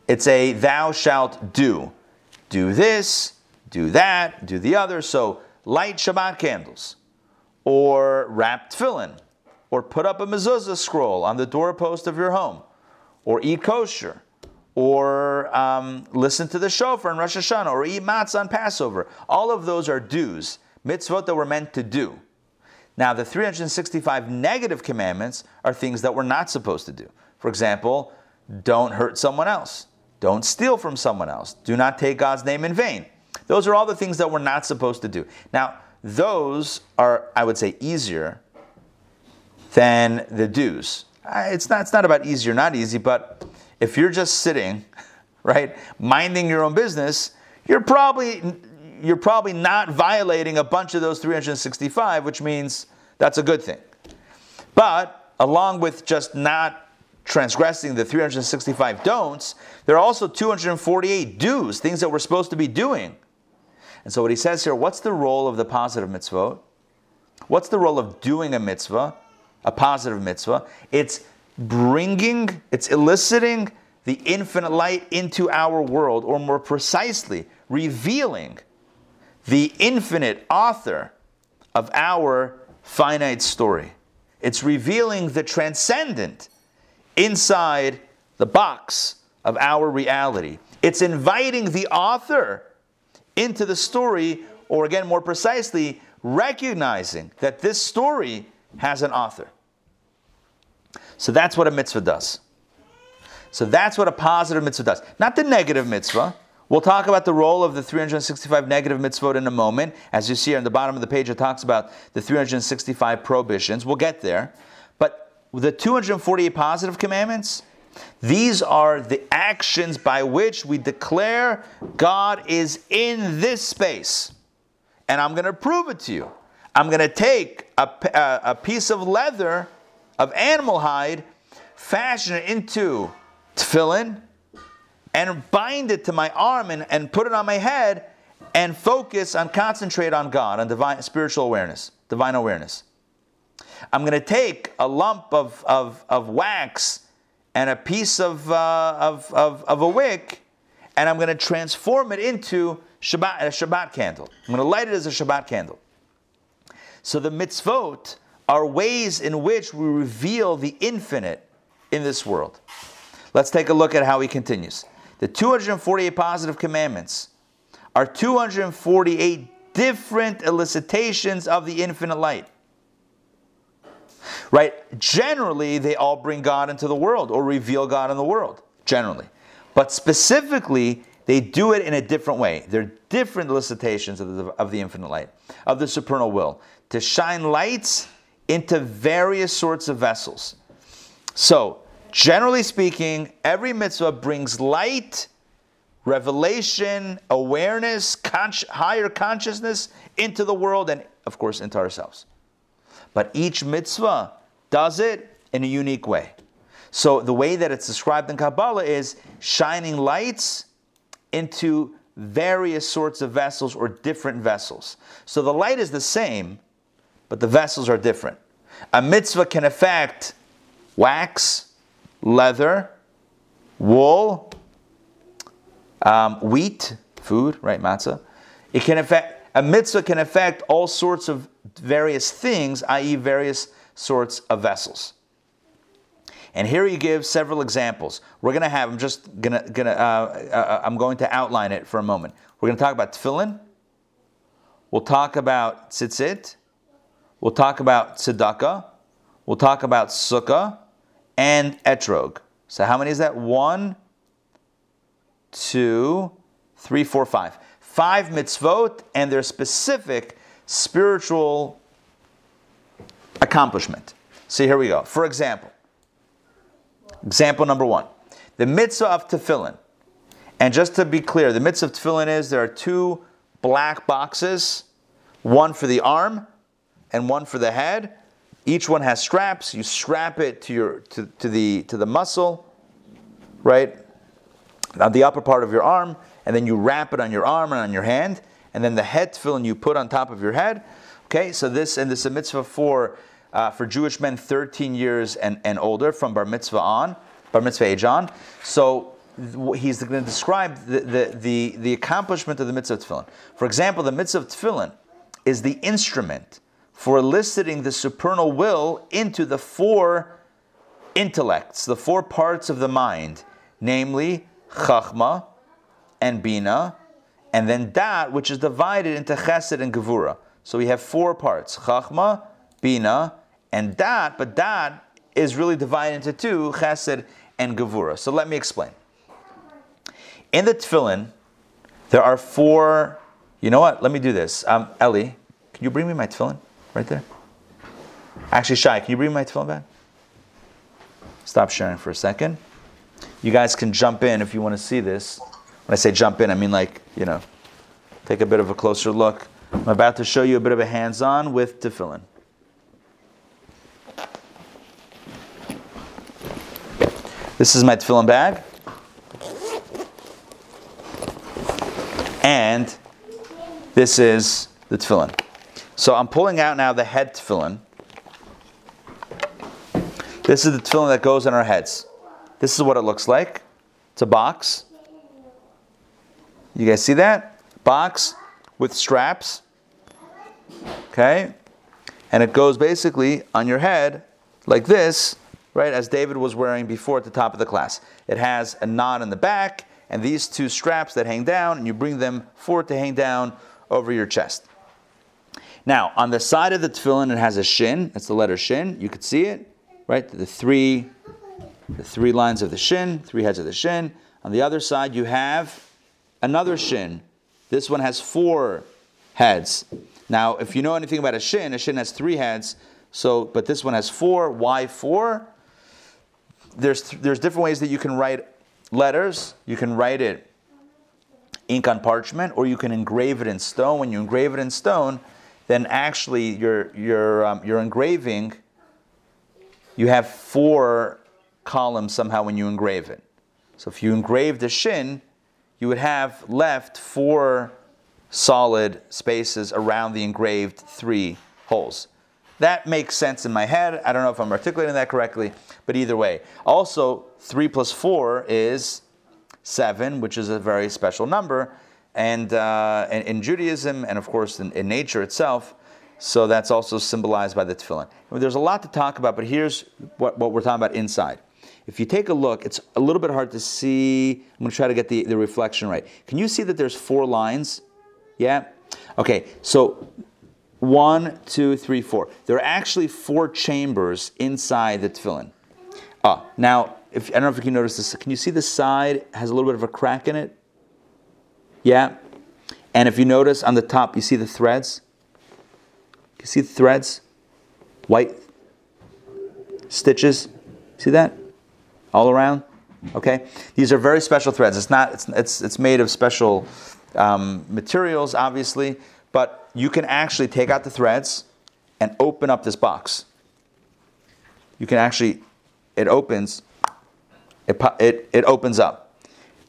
It's a thou shalt do. Do this, do that, do the other. So light Shabbat candles, or wrap tefillin, or put up a mezuzah scroll on the doorpost of your home, or eat kosher, or um, listen to the shofar in Rosh Hashanah, or eat matzah on Passover. All of those are do's, mitzvot that we're meant to do. Now, the 365 negative commandments are things that we're not supposed to do. For example, don't hurt someone else. Don't steal from someone else. Do not take God's name in vain. Those are all the things that we're not supposed to do. Now, those are, I would say, easier than the do's. It's not, it's not about easy or not easy, but if you're just sitting, right, minding your own business, you're probably you're probably not violating a bunch of those 365, which means that's a good thing. But along with just not transgressing the 365 don'ts, there are also 248 do's, things that we're supposed to be doing. And so what he says here, what's the role of the positive mitzvot? What's the role of doing a mitzvah, a positive mitzvah? It's bringing, it's eliciting the infinite light into our world, or more precisely, revealing the infinite author of our finite story. It's revealing the transcendent inside the box of our reality. It's inviting the author into the story, or again, more precisely, recognizing that this story has an author. So that's what a mitzvah does. So that's what a positive mitzvah does. Not the negative mitzvah. We'll talk about the role of the 365 negative mitzvot in a moment. As you see here on the bottom of the page, it talks about the 365 prohibitions. We'll get there. The 248 positive commandments, these are the actions by which we declare God is in this space. And I'm going to prove it to you. I'm going to take a, a, uh, a piece of leather, of animal hide, fashion it into tefillin, and bind it to my arm and, and put it on my head and focus and concentrate on God, on divine spiritual awareness, divine awareness. I'm going to take a lump of, of, of wax and a piece of, uh, of, of, of a wick, and I'm going to transform it into Shabbat, a Shabbat candle. I'm going to light it as a Shabbat candle. So the mitzvot are ways in which we reveal the infinite in this world. Let's take a look at how he continues. The 248 positive commandments are 248 different elicitations of the infinite light. Right? Generally, they all bring God into the world or reveal God in the world, generally. But specifically, they do it in a different way. They're different elicitations of the, of the infinite light, of the supernal will, to shine lights into various sorts of vessels. So, Generally speaking, every mitzvah brings light, revelation, awareness, higher consciousness into the world and, of course, into ourselves. But each mitzvah does it in a unique way. So the way that it's described in Kabbalah is shining lights into various sorts of vessels or different vessels. So the light is the same, but the vessels are different. A mitzvah can affect wax, leather, wool, um, wheat, food, right, matzah. It can affect, a mitzvah can affect all sorts of various things, i.e., various sorts of vessels. And here he gives several examples. We're going to have, I'm just going to, gonna, uh, uh, I'm going to outline it for a moment. We're going to talk about tefillin. We'll talk about tzitzit. We'll talk about tzedakah. We'll talk about sukkah and etrog. So how many is that? One, two, three, four, five. Five mitzvot and their specific spiritual accomplishment. See, here we go. For example, example number one, the mitzvah of tefillin. And just to be clear, the mitzvah of tefillin is there are two black boxes, one for the arm and one for the head. Each one has straps. You strap it to your to, to the to the muscle, right? On the upper part of your arm, and then you wrap it on your arm and on your hand, and then the head tefillin you put on top of your head. Okay, so this and this is a mitzvah for uh, for Jewish men 13 years and, and older from bar mitzvah on, bar mitzvah age on. So he's going to describe the, the, the, the accomplishment of the mitzvah tefillin. For example, the mitzvah tefillin is the instrument for eliciting the supernal will into the four intellects, the four parts of the mind, namely chachma and bina, and then that which is divided into chesed and gevura. So we have four parts: chachma, bina, and dat. But dat is really divided into two: chesed and gevura. So let me explain. In the tefillin, there are four. You know what? Let me do this. Um, Ellie, can you bring me my tefillin right there? Actually, Shai, can you bring me my tefillin back? Stop sharing for a second. You guys can jump in if you want to see this. When I say jump in, I mean like, you know, take a bit of a closer look. I'm about to show you a bit of a hands on with tefillin. This is my tefillin bag. And this is the tefillin. So I'm pulling out now the head tefillin. This is the tefillin that goes on our heads. This is what it looks like. It's a box. You guys see that? Box with straps. Okay? And it goes basically on your head like this, right, as David was wearing before at the top of the class. It has a knot in the back and these two straps that hang down, and you bring them forward to hang down over your chest. Now, on the side of the tefillin, it has a shin. That's the letter shin. You could see it, right? The three, the three lines of the shin, three heads of the shin. On the other side, you have another shin. This one has four heads. Now, if you know anything about a shin, a shin has three heads. So, but this one has four. Why four? There's there's different ways that you can write letters, you can write it ink on parchment, or you can engrave it in stone. When you engrave it in stone, then actually your your um, your engraving, you have four columns somehow when you engrave it. So if you engrave the shin, you would have left four solid spaces around the engraved three holes. That makes sense in my head. I don't know if I'm articulating that correctly, but either way. Also, 3 plus 4 is 7, which is a very special number. And uh, in, Judaism, and of course in, in, nature itself, so that's also symbolized by the tefillin. There's a lot to talk about, but here's what, what we're talking about inside. If you take a look, it's a little bit hard to see. I'm going to try to get the, the reflection right. Can you see that there's four lines? Yeah? Okay, so one, two, three, four. There are actually four chambers inside the tefillin. Ah, now, if, I don't know if you can notice this. Can you see the side has a little bit of a crack in it? Yeah? And if you notice on the top, you see the threads? You see the threads? White stitches? See that? All around? Okay? These are very special threads. It's not, it's, it's, it's made of special um, materials, obviously, but you can actually take out the threads and open up this box. You can actually, it opens, it, it, it opens up.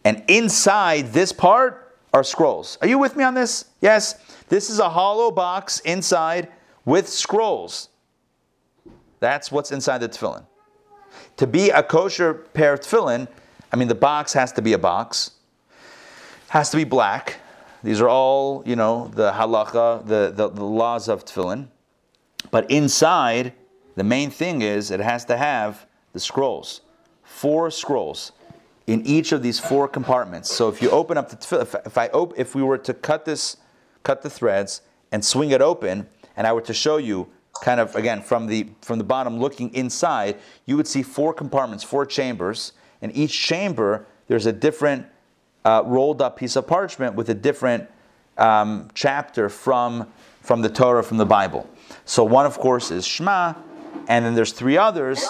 And inside this part are scrolls. Are you with me on this? Yes? This is a hollow box inside with scrolls. That's what's inside the tefillin. To be a kosher pair of tefillin, I mean, the box has to be a box, has to be black, these are all, you know, the halacha, the, the, the laws of tefillin. But inside, the main thing is it has to have the scrolls. Four scrolls in each of these four compartments. So if you open up the tefillin, if, I op- if we were to cut this, cut the threads and swing it open, and I were to show you kind of again from the from the bottom looking inside, you would see four compartments, four chambers, and each chamber there's a different uh, rolled up piece of parchment with a different um, chapter from, from the Torah, from the Bible. So one, of course, is Shema, and then there's three others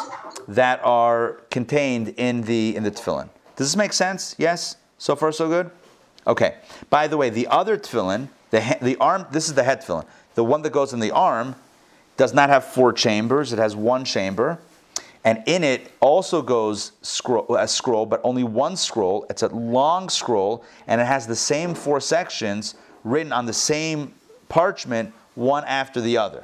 that are contained in the in the tefillin. Does this make sense? Yes. So far, so good. Okay. By the way, the other tefillin, the the arm. This is the head tefillin. The one that goes in the arm does not have four chambers. It has one chamber. And in it also goes scroll, a scroll, but only one scroll. It's a long scroll, and it has the same four sections written on the same parchment one after the other.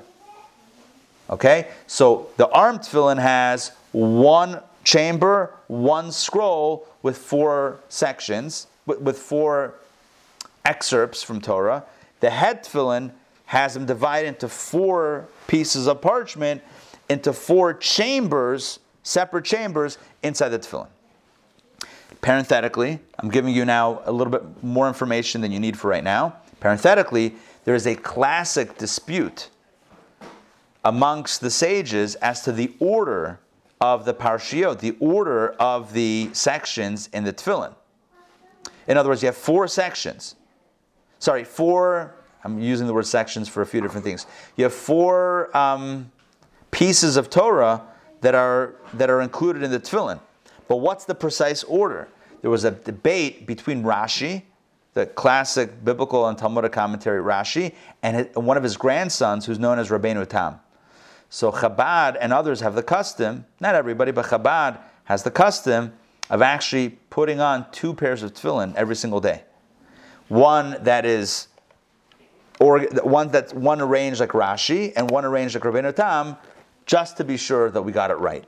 Okay? So the arm tefillin has one chamber, one scroll with four sections, with, with four excerpts from Torah. The head tefillin has them divided into four pieces of parchment, into four chambers, separate chambers inside the tefillin. Parenthetically, I'm giving you now a little bit more information than you need for right now. Parenthetically, there is a classic dispute amongst the sages as to the order of the parshiot, the order of the sections in the tefillin. In other words, you have four sections. Sorry, four. I'm using the word sections for a few different things. You have four um, pieces of Torah that are that are included in the tefillin. But what's the precise order? There was a debate between Rashi, the classic biblical and Talmudic commentary Rashi, and one of his grandsons, who's known as Rabbeinu Tam. So Chabad and others have the custom, not everybody, but Chabad has the custom of actually putting on two pairs of tefillin every single day. One that is, or one that's one arranged like Rashi and one arranged like Rabbeinu Tam, just to be sure that we got it right.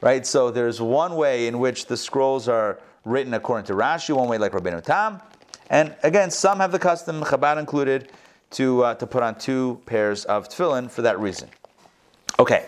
Right? So there's one way in which the scrolls are written according to Rashi, one way like Rabbeinu Tam. And again, some have the custom, Chabad included, to, uh, to put on two pairs of tefillin for that reason. Okay,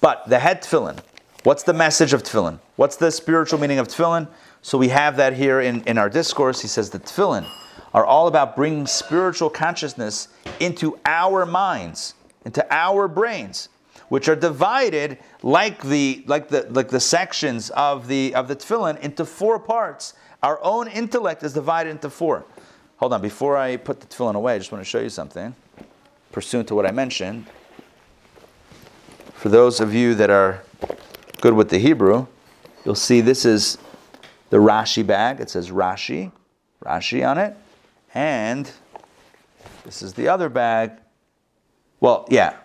but the head tefillin. What's the message of tefillin? What's the spiritual meaning of tefillin? So we have that here in, in our discourse. He says the tefillin are all about bringing spiritual consciousness into our minds, into our brains, which are divided like the like the like the sections of the of the tefillin into four parts. Our own intellect is divided into four. Hold on, before I put the tefillin away, I just want to show you something, pursuant to what I mentioned. For those of you that are good with the Hebrew, you'll see this is the Rashi bag. It says Rashi, Rashi on it. And this is the other bag. Well, yeah,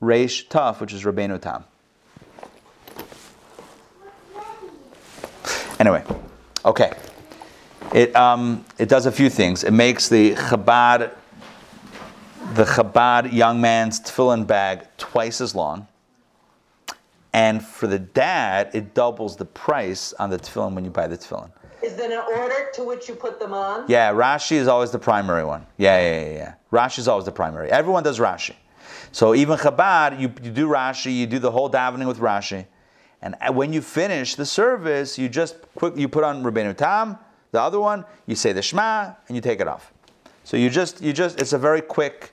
Reish Tuf, which is Rabbeinu Tam. Anyway, okay. It, um, it does a few things. It makes the Chabad, the Chabad young man's tefillin bag twice as long. And for the dad, it doubles the price on the tefillin when you buy the tefillin. Is there an order to which you put them on? Yeah, Rashi is always the primary one. Yeah, yeah, yeah. yeah. Rashi is always the primary. Everyone does Rashi. So even Chabad, you, you do Rashi, you do the whole davening with Rashi. And when you finish the service, you just quick you put on Rabbeinu Tam, the other one, you say the Shema, and you take it off. So you just you just it's a very quick,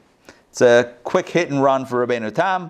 it's a quick hit and run for Rabbeinu Tam.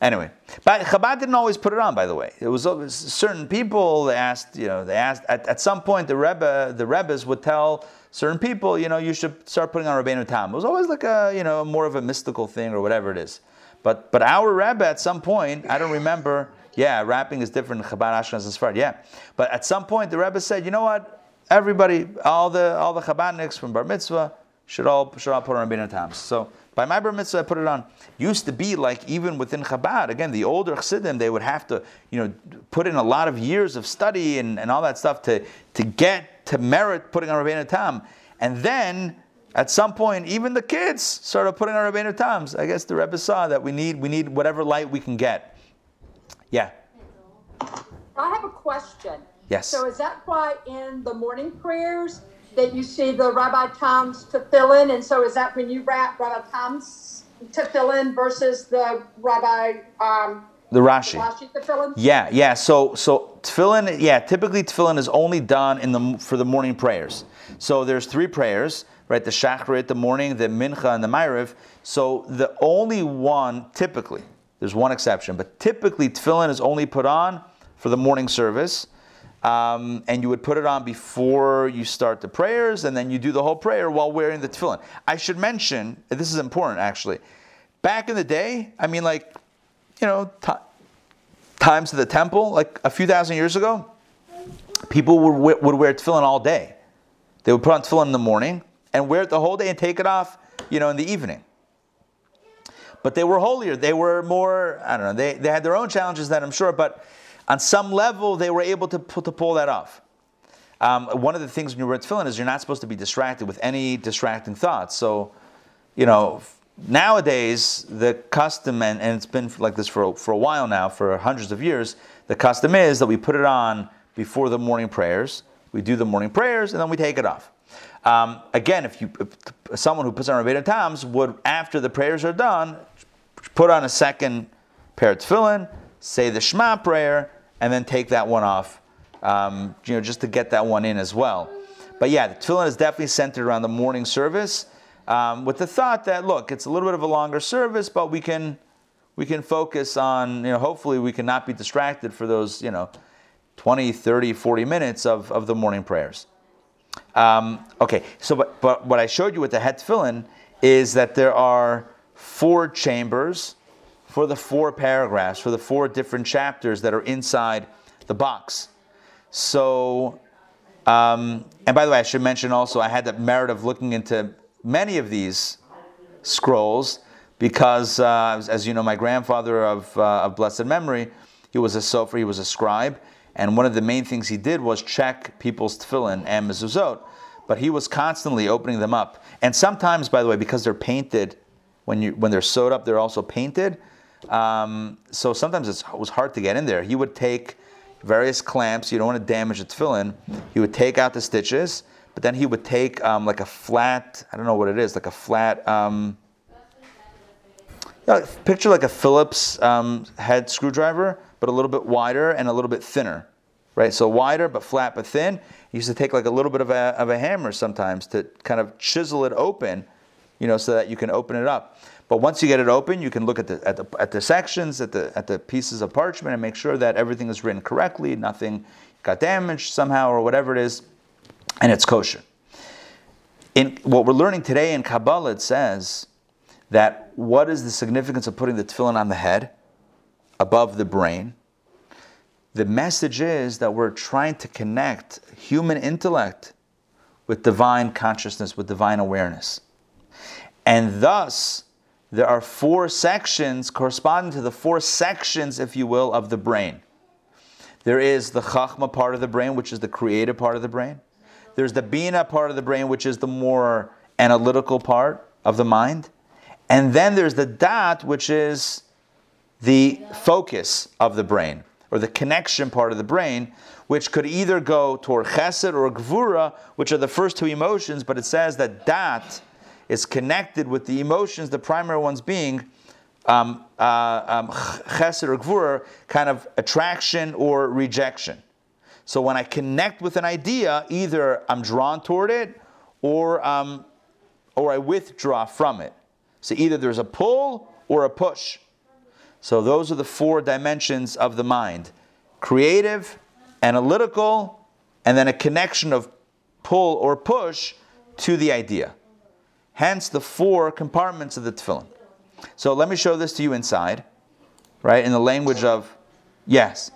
Anyway, but Chabad didn't always put it on. By the way, it was, certain people. They asked, you know, they asked at, at some point the Rebbe, the Rebbes would tell certain people, you know, you should start putting on Rabbeinu Tam. It was always like a, you know, more of a mystical thing or whatever it is. But but our Rebbe at some point, I don't remember. Yeah, wrapping is different in Chabad, Ashkenaz, and Sfard. Yeah, but at some point the Rebbe said, you know what, everybody, all the all the Chabadniks from Bar Mitzvah should all should all put on Rabbeinu Tam. So by my bar mitzvah, I put it on. Used to be like even within Chabad, again, the older Chassidim, they would have to, you know, put in a lot of years of study and, and all that stuff to, to get to merit putting on Rabbeinu Tam. And then at some point, even the kids started putting on Rabbeinu Tams. I guess the Rebbe saw that we need we need whatever light we can get. Yeah. I have a question. Yes. So is that why in the morning prayers that you see the Rabbi Tams tefillin, and so is that when you wrap Rabbi Tams tefillin versus the Rabbi um, the Rashi. Rashi? Yeah, yeah. So so tefillin, yeah. Typically tefillin is only done in the for the morning prayers. So there's three prayers, right? The Shacharit, the morning, the Mincha, and the Ma'ariv. So the only one, typically, there's one exception, but typically tefillin is only put on for the morning service. Um, and you would put it on before you start the prayers, and then you do the whole prayer while wearing the tefillin. I should mention, this is important actually. Back in the day, I mean, like, you know, t- times of the temple, like a few thousand years ago, people would, would wear tefillin all day. They would put on tefillin in the morning and wear it the whole day and take it off, you know, in the evening. But they were holier. They were more, I don't know, they, they had their own challenges that I'm sure, but on some level, they were able to, pull, to pull that off. Um, one of the things when you wear tefillin is you're not supposed to be distracted with any distracting thoughts. So, you know, nowadays, the custom, and, and it's been like this for, for a while now, for hundreds of years, the custom is that we put it on before the morning prayers. We do the morning prayers and then we take it off. Um, again, if you if someone who puts on Rebbeinu Tams would, after the prayers are done, put on a second pair of tefillin, say the Shema prayer, and then take that one off, um, you know, just to get that one in as well. But yeah, the tefillin is definitely centered around the morning service, um, with the thought that look, it's a little bit of a longer service, but we can we can focus on, you know, hopefully we can not be distracted for those, you know, 20, 30, 40 minutes of, of the morning prayers. Um, okay, so but, but what I showed you with the head tefillin is that there are four chambers for the four paragraphs, for the four different chapters that are inside the box. So, um, and by the way, I should mention also, I had the merit of looking into many of these scrolls because, uh, as you know, my grandfather of, uh, of blessed memory, he was a sofer, he was a scribe, and one of the main things he did was check people's tefillin and mezuzot. But he was constantly opening them up. And sometimes, by the way, because they're painted, when, you, when they're sewed up, they're also painted. Um, so sometimes it was hard to get in there. He would take various clamps. You don't want to damage the tefillin. He would take out the stitches, but then he would take um, like a flat, I don't know what it is, like a flat, um, picture like a Phillips um, head screwdriver, but a little bit wider and a little bit thinner, right? So wider but flat but thin. He used to take like a little bit of a, of a hammer sometimes to kind of chisel it open, you know, so that you can open it up. But once you get it open, you can look at the, at the, at the sections, at the, at the pieces of parchment, and make sure that everything is written correctly, nothing got damaged somehow or whatever it is, and it's kosher. In what we're learning today in Kabbalah, it says that what is the significance of putting the tefillin on the head, above the brain? The message is that we're trying to connect human intellect with divine consciousness, with divine awareness. And thus, there are four sections corresponding to the four sections, if you will, of the brain. There is the chachma part of the brain, which is the creative part of the brain. There's the bina part of the brain, which is the more analytical part of the mind. And then there's the dat, which is the focus of the brain, or the connection part of the brain, which could either go toward chesed or gvura, which are the first two emotions, but it says that dat is connected with the emotions, the primary ones being um, uh, um, chesed or gvura, kind of attraction or rejection. So when I connect with an idea, either I'm drawn toward it or, um, or I withdraw from it. So either there's a pull or a push. So those are the four dimensions of the mind creative, analytical, and then a connection of pull or push to the idea. Hence the four compartments of the tefillin. So let me show this to you inside, right? In the language of, yes.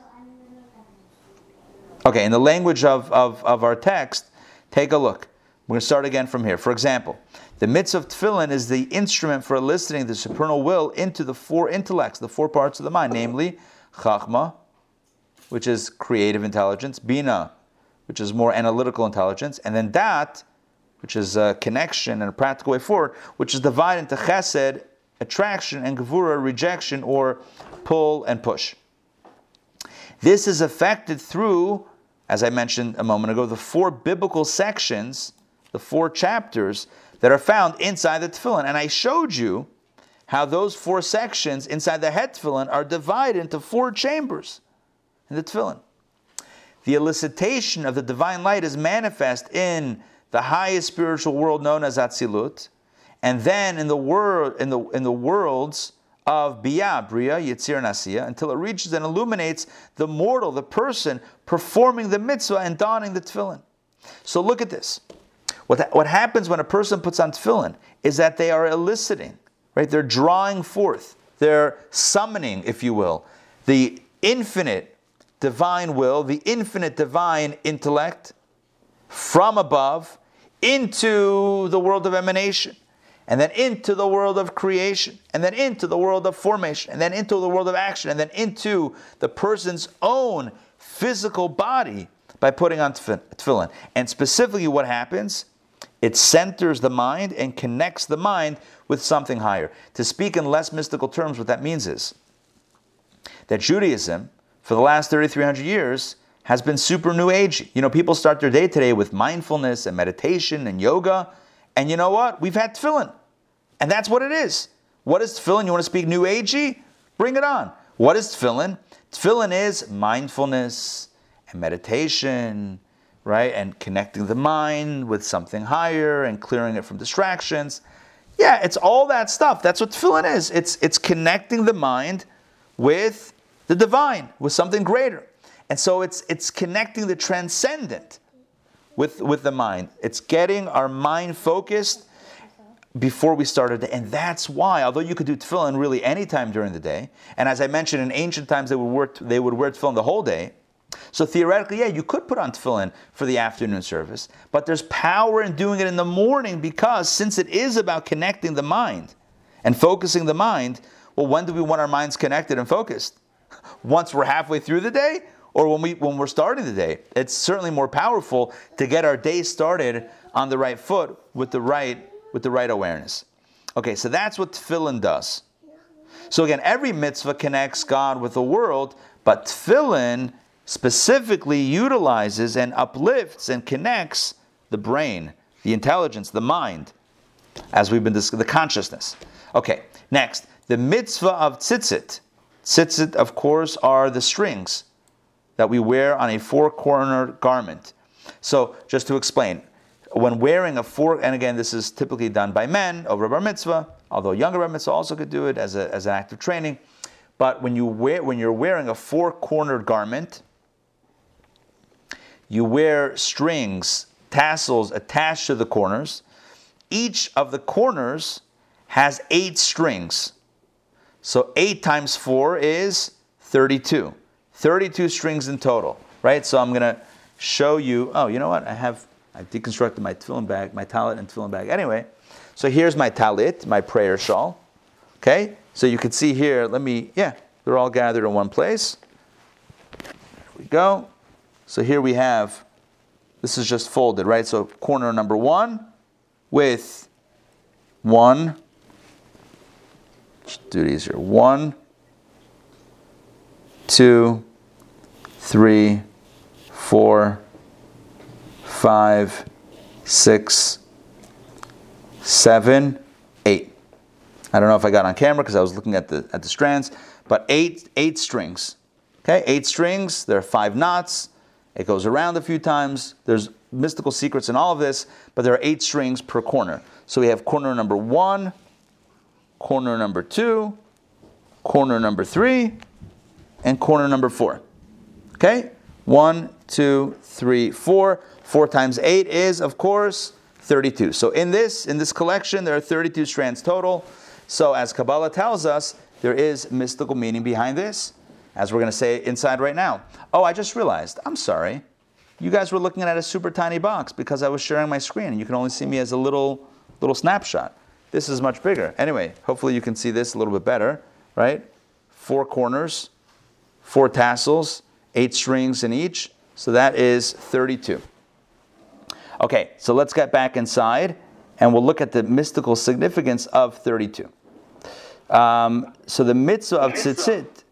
Okay, in the language of, of, of our text, take a look. We're going to start again from here. For example, the mitzvah of tefillin is the instrument for eliciting the supernal will into the four intellects, the four parts of the mind, namely chachma, which is creative intelligence, bina, which is more analytical intelligence, and then dat, which is a connection and a practical way forward, which is divided into chesed, attraction, and gevura, rejection, or pull and push. This is affected through, as I mentioned a moment ago, the four biblical sections, the four chapters that are found inside the tefillin. And I showed you how those four sections inside the head tefillin are divided into four chambers in the tefillin. The elicitation of the divine light is manifest in the highest spiritual world known as Atzilut, and then in the world in the in the worlds of Biyah, Bria, Yitzir, and Asiya, until it reaches and illuminates the mortal, the person performing the mitzvah and donning the tefillin. So look at this. What, what happens when a person puts on tefillin is that they are eliciting, right? They're drawing forth, they're summoning, if you will, the infinite divine will, the infinite divine intellect from above into the world of emanation, and then into the world of creation, and then into the world of formation, and then into the world of action, and then into the person's own physical body by putting on tefillin. And specifically, what happens It centers the mind and connects the mind with something higher. To speak in less mystical terms, what that means is that Judaism, for the last 3,300 years, has been super new age. You know, people start their day today with mindfulness and meditation and yoga. And you know what? We've had tefillin. And that's what it is. What is tefillin? You want to speak new agey? Bring it on. What is tefillin? Tefillin is mindfulness and meditation, right? And connecting the mind with something higher and clearing it from distractions. Yeah, it's all that stuff. That's what tefillin is. It's, it's connecting the mind with the divine, with something greater. And so it's, it's connecting the transcendent with, with the mind. It's getting our mind focused before we started. And that's why, although you could do tefillin really any time during the day, and as I mentioned, in ancient times they would wear, they would wear tefillin the whole day. So theoretically, yeah, you could put on tefillin for the afternoon service, but there's power in doing it in the morning because since it is about connecting the mind and focusing the mind, well, when do we want our minds connected and focused? Once we're halfway through the day or when, we, when we're starting the day. It's certainly more powerful to get our day started on the right foot with the right, with the right awareness. Okay, so that's what tefillin does. So again, every mitzvah connects God with the world, but tefillin specifically utilizes and uplifts and connects the brain, the intelligence, the mind, as we've been discussing, the consciousness. Okay, next, the mitzvah of tzitzit. Tzitzit, of course, are the strings that we wear on a four cornered garment. So, just to explain, when wearing a four, and again, this is typically done by men over bar mitzvah, although younger bar mitzvah also could do it as, a, as an act of training. But when, you wear, when you're wearing a four cornered garment, you wear strings, tassels attached to the corners. Each of the corners has eight strings. So 8 times 4 is 32. 32 strings in total, right? So I'm going to show you. Oh, you know what? I have, I deconstructed my tefillin bag, my talit and tefillin bag. Anyway, so here's my talit, my prayer shawl. Okay? So you can see here, let me, yeah, they're all gathered in one place. There we go. So here we have, this is just folded, right? So corner number one with one, let's do these here. One, two, three, four, five, six, seven, eight. I don't know if I got on camera because I was looking at the at the strands, but eight eight strings. Okay, eight strings. There are five knots. It goes around a few times. There's mystical secrets in all of this, but there are eight strings per corner. So we have corner number one, corner number two, corner number three, and corner number four. Okay? One, two, three, four. Four times eight is, of course, 32. So in this, in this collection, there are 32 strands total. So as Kabbalah tells us, there is mystical meaning behind this, as we're going to say inside right now. Oh, I just realized. I'm sorry. You guys were looking at a super tiny box because I was sharing my screen, and you can only see me as a little little snapshot. This is much bigger. Anyway, hopefully you can see this a little bit better, right? Four corners, four tassels, eight strings in each. So that is 32. Okay, so let's get back inside and we'll look at the mystical significance of 32. Um, so the mitzvah of tzitzit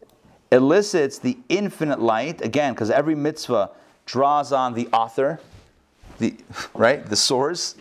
elicits the infinite light, again, because every mitzvah draws on the author, the, right, the source.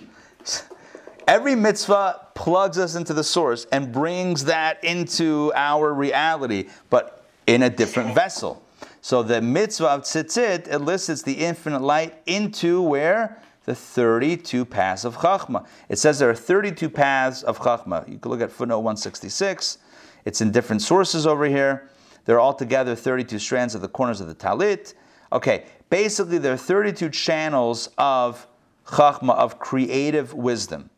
Every mitzvah plugs us into the source and brings that into our reality, but in a different vessel. So the mitzvah of tzitzit elicits the infinite light into where? The 32 paths of Chachma. It says there are 32 paths of Chachma. You can look at footnote 166. It's in different sources over here. There are altogether 32 strands of the corners of the talit. Okay, basically there are 32 channels of Chachma, of creative wisdom.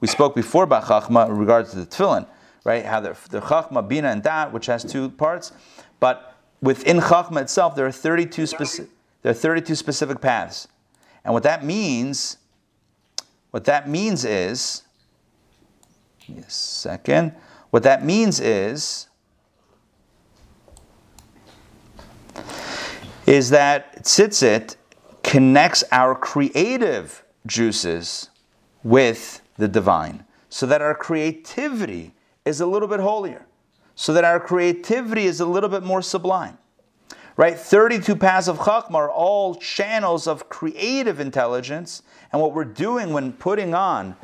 We spoke before about Chachma in regards to the tefillin, right? How the, the Chachma, Bina, and Dat, which has two parts. But within Chachma itself, there are 32 specific, there are 32 specific paths. And what that means, what that means is, yes, second, what that means is, is that tzitzit connects our creative juices with the divine, so that our creativity is a little bit holier, so that our creativity is a little bit more sublime. Right? 32 paths of Chachma are all channels of creative intelligence, and what we're doing when putting on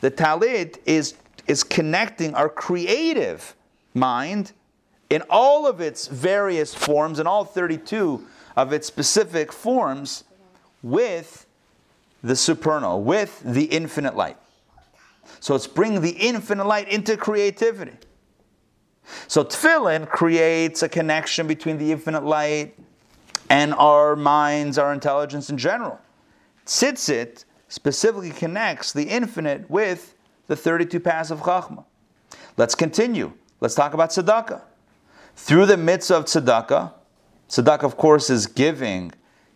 the talit is, is connecting our creative mind in all of its various forms, in all 32 of its specific forms, with the supernal, with the infinite light. So it's bringing the infinite light into creativity. So tefillin creates a connection between the infinite light and our minds, our intelligence in general. Tzitzit specifically connects the infinite with the 32 paths of Chachma. Let's continue. Let's talk about tzedakah. Through the mitzvah of tzedakah, tzedakah, of course, is giving.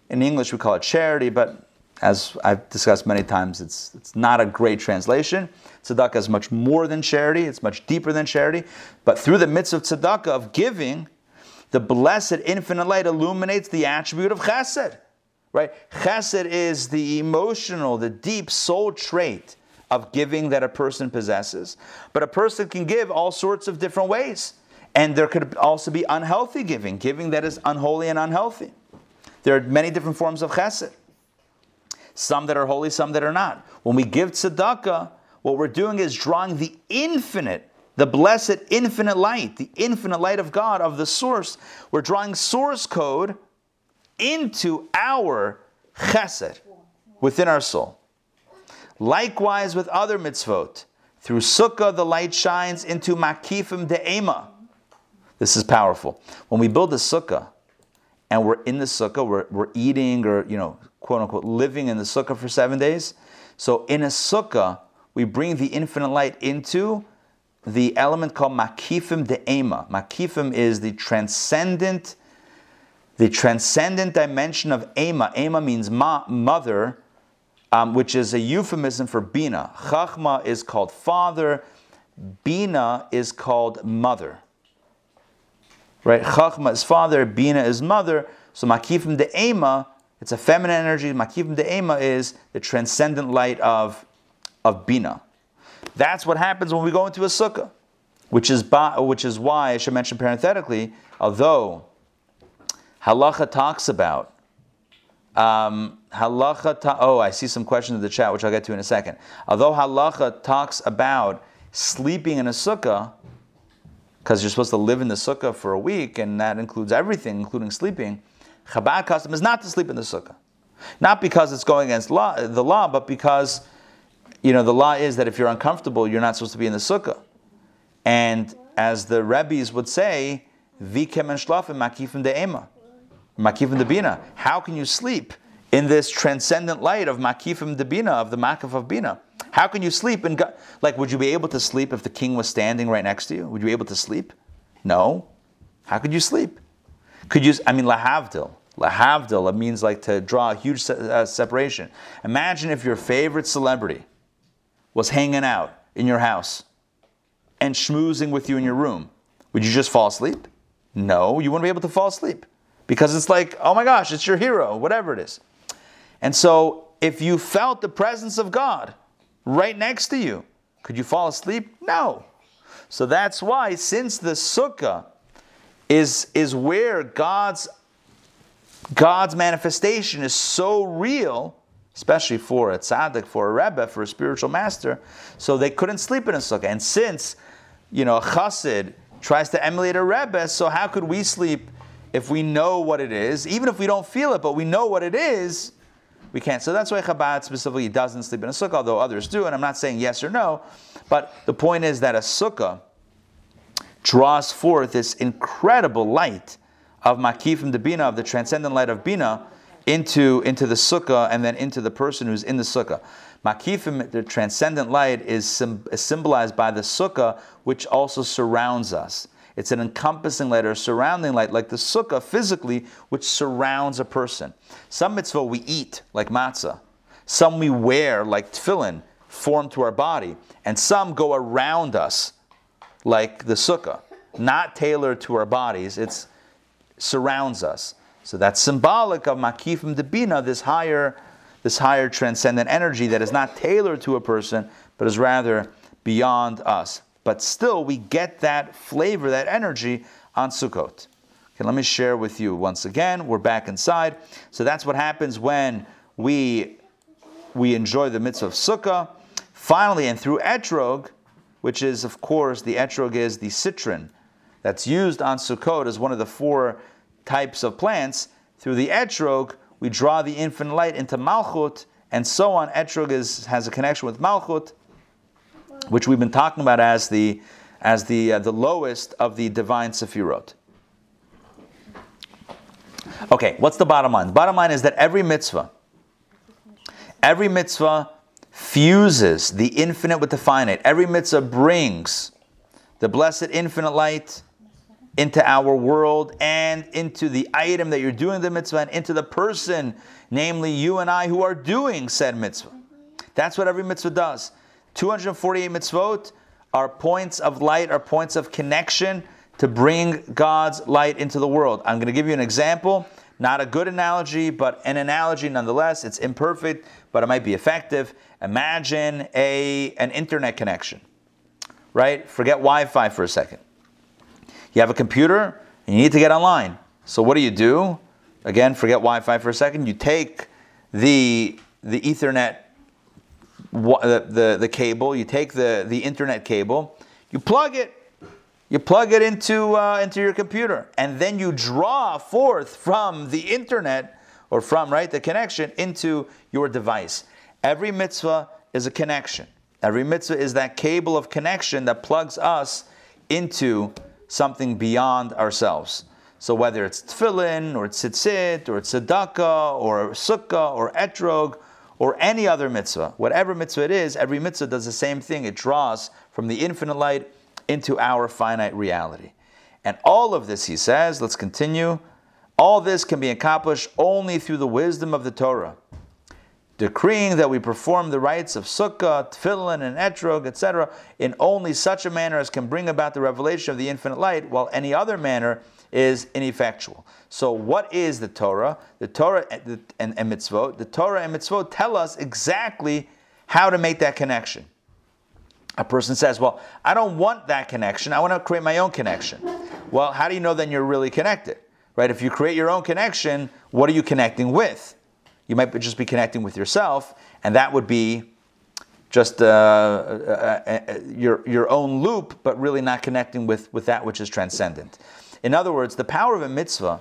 In English, we call it charity, but as I've discussed many times, it's, it's not a great translation. Tzedakah is much more than charity, it's much deeper than charity. But through the mitzvah of tzedakah, of giving, the blessed infinite light illuminates the attribute of chesed. Right? Chesed is the emotional, the deep soul trait of giving that a person possesses. But a person can give all sorts of different ways. And there could also be unhealthy giving, giving that is unholy and unhealthy. There are many different forms of chesed. Some that are holy, some that are not. When we give tzedakah, what we're doing is drawing the infinite, the blessed infinite light, the infinite light of God, of the source. We're drawing source code into our chesed within our soul. Likewise with other mitzvot. Through sukkah, the light shines into makifim de'ema, this is powerful. When we build a sukkah and we're in the sukkah, we're, we're eating or, you know, quote unquote, living in the sukkah for seven days. So in a sukkah, we bring the infinite light into the element called makifim de'ema. Makifim is the transcendent, the transcendent dimension of ema. Ema means ma, mother, um, which is a euphemism for bina. Chachma is called father. Bina is called mother right? Chachma is father, Bina is mother. So Makifim De'ema, it's a feminine energy. Makifim De'ema is the transcendent light of, of Bina. That's what happens when we go into a sukkah, which is, which is why I should mention parenthetically, although halacha talks about um, halacha. Ta- oh, I see some questions in the chat, which I'll get to in a second. Although halacha talks about sleeping in a sukkah, because you're supposed to live in the sukkah for a week, and that includes everything, including sleeping. Chabad custom is not to sleep in the sukkah, not because it's going against law, the law, but because you know the law is that if you're uncomfortable, you're not supposed to be in the sukkah. And as the rabbis would say, "Vikem and shlafim makifim de'ema, makifim debina." How can you sleep in this transcendent light of makifim debina of the makif of bina? How can you sleep and like would you be able to sleep if the king was standing right next to you? Would you be able to sleep? No. How could you sleep? Could you I mean lahavdil. Lahavdil it means like to draw a huge se- uh, separation. Imagine if your favorite celebrity was hanging out in your house and schmoozing with you in your room. Would you just fall asleep? No, you wouldn't be able to fall asleep because it's like, oh my gosh, it's your hero, whatever it is. And so, if you felt the presence of God, right next to you. Could you fall asleep? No. So that's why, since the sukkah is, is where God's, God's manifestation is so real, especially for a tzaddik, for a rebbe, for a spiritual master, so they couldn't sleep in a sukkah. And since, you know, a chassid tries to emulate a rebbe, so how could we sleep if we know what it is? Even if we don't feel it, but we know what it is, we can't. So that's why Chabad specifically doesn't sleep in a sukkah, although others do. And I'm not saying yes or no, but the point is that a sukkah draws forth this incredible light of Makifim debina, of the transcendent light of Bina, into, into the sukkah and then into the person who's in the sukkah. Makifim, the transcendent light, is, is symbolized by the sukkah, which also surrounds us. It's an encompassing light or surrounding light, like the sukkah physically, which surrounds a person. Some mitzvah we eat, like matzah. Some we wear, like tefillin, formed to our body. And some go around us, like the sukkah. Not tailored to our bodies, it surrounds us. So that's symbolic of makifim debina, this higher, this higher transcendent energy that is not tailored to a person, but is rather beyond us. But still, we get that flavor, that energy on Sukkot. Okay, let me share with you once again. We're back inside. So that's what happens when we we enjoy the mitzvah of Sukkah. Finally, and through etrog, which is, of course, the etrog is the citron that's used on Sukkot as one of the four types of plants. Through the etrog, we draw the infinite light into Malchut, and so on. Etrog is, has a connection with Malchut, which we've been talking about as the as the uh, the lowest of the divine sefirot. Okay, what's the bottom line? The bottom line is that every mitzvah, every mitzvah fuses the infinite with the finite. Every mitzvah brings the blessed infinite light into our world and into the item that you're doing the mitzvah and into the person, namely you and I who are doing said mitzvah. That's what every mitzvah does. 248 mitzvot are points of light, are points of connection to bring God's light into the world. I'm going to give you an example, not a good analogy, but an analogy nonetheless. It's imperfect, but it might be effective. Imagine a, an internet connection, right? Forget Wi Fi for a second. You have a computer and you need to get online. So what do you do? Again, forget Wi-Fi for a second. You take the the Ethernet the, the, the cable, you take the, the internet cable, you plug it, you plug it into, uh, into your computer, and then you draw forth from the internet or from right the connection into your device. Every mitzvah is a connection. Every mitzvah is that cable of connection that plugs us into something beyond ourselves. So whether it's tefillin or tzitzit or tzedakah or sukkah or etrog or any other mitzvah, whatever mitzvah it is, every mitzvah does the same thing. It draws from the infinite light into our finite reality. And all of this, he says, let's continue. All this can be accomplished only through the wisdom of the Torah decreeing that we perform the rites of sukkah, tefillin, and etrog, etc., in only such a manner as can bring about the revelation of the infinite light, while any other manner is ineffectual. So, what is the Torah? The Torah eh, and, and, and mitzvot. The Torah and mitzvot tell us exactly how to make that connection. A person says, Well, I don't want that connection. I want to create my own connection. Well, how do you know then you're really connected? Right? If you create your own connection, what are you connecting with? You might just be connecting with yourself, and that would be just uh, uh, uh, your, your own loop, but really not connecting with, with that which is transcendent. In other words, the power of a mitzvah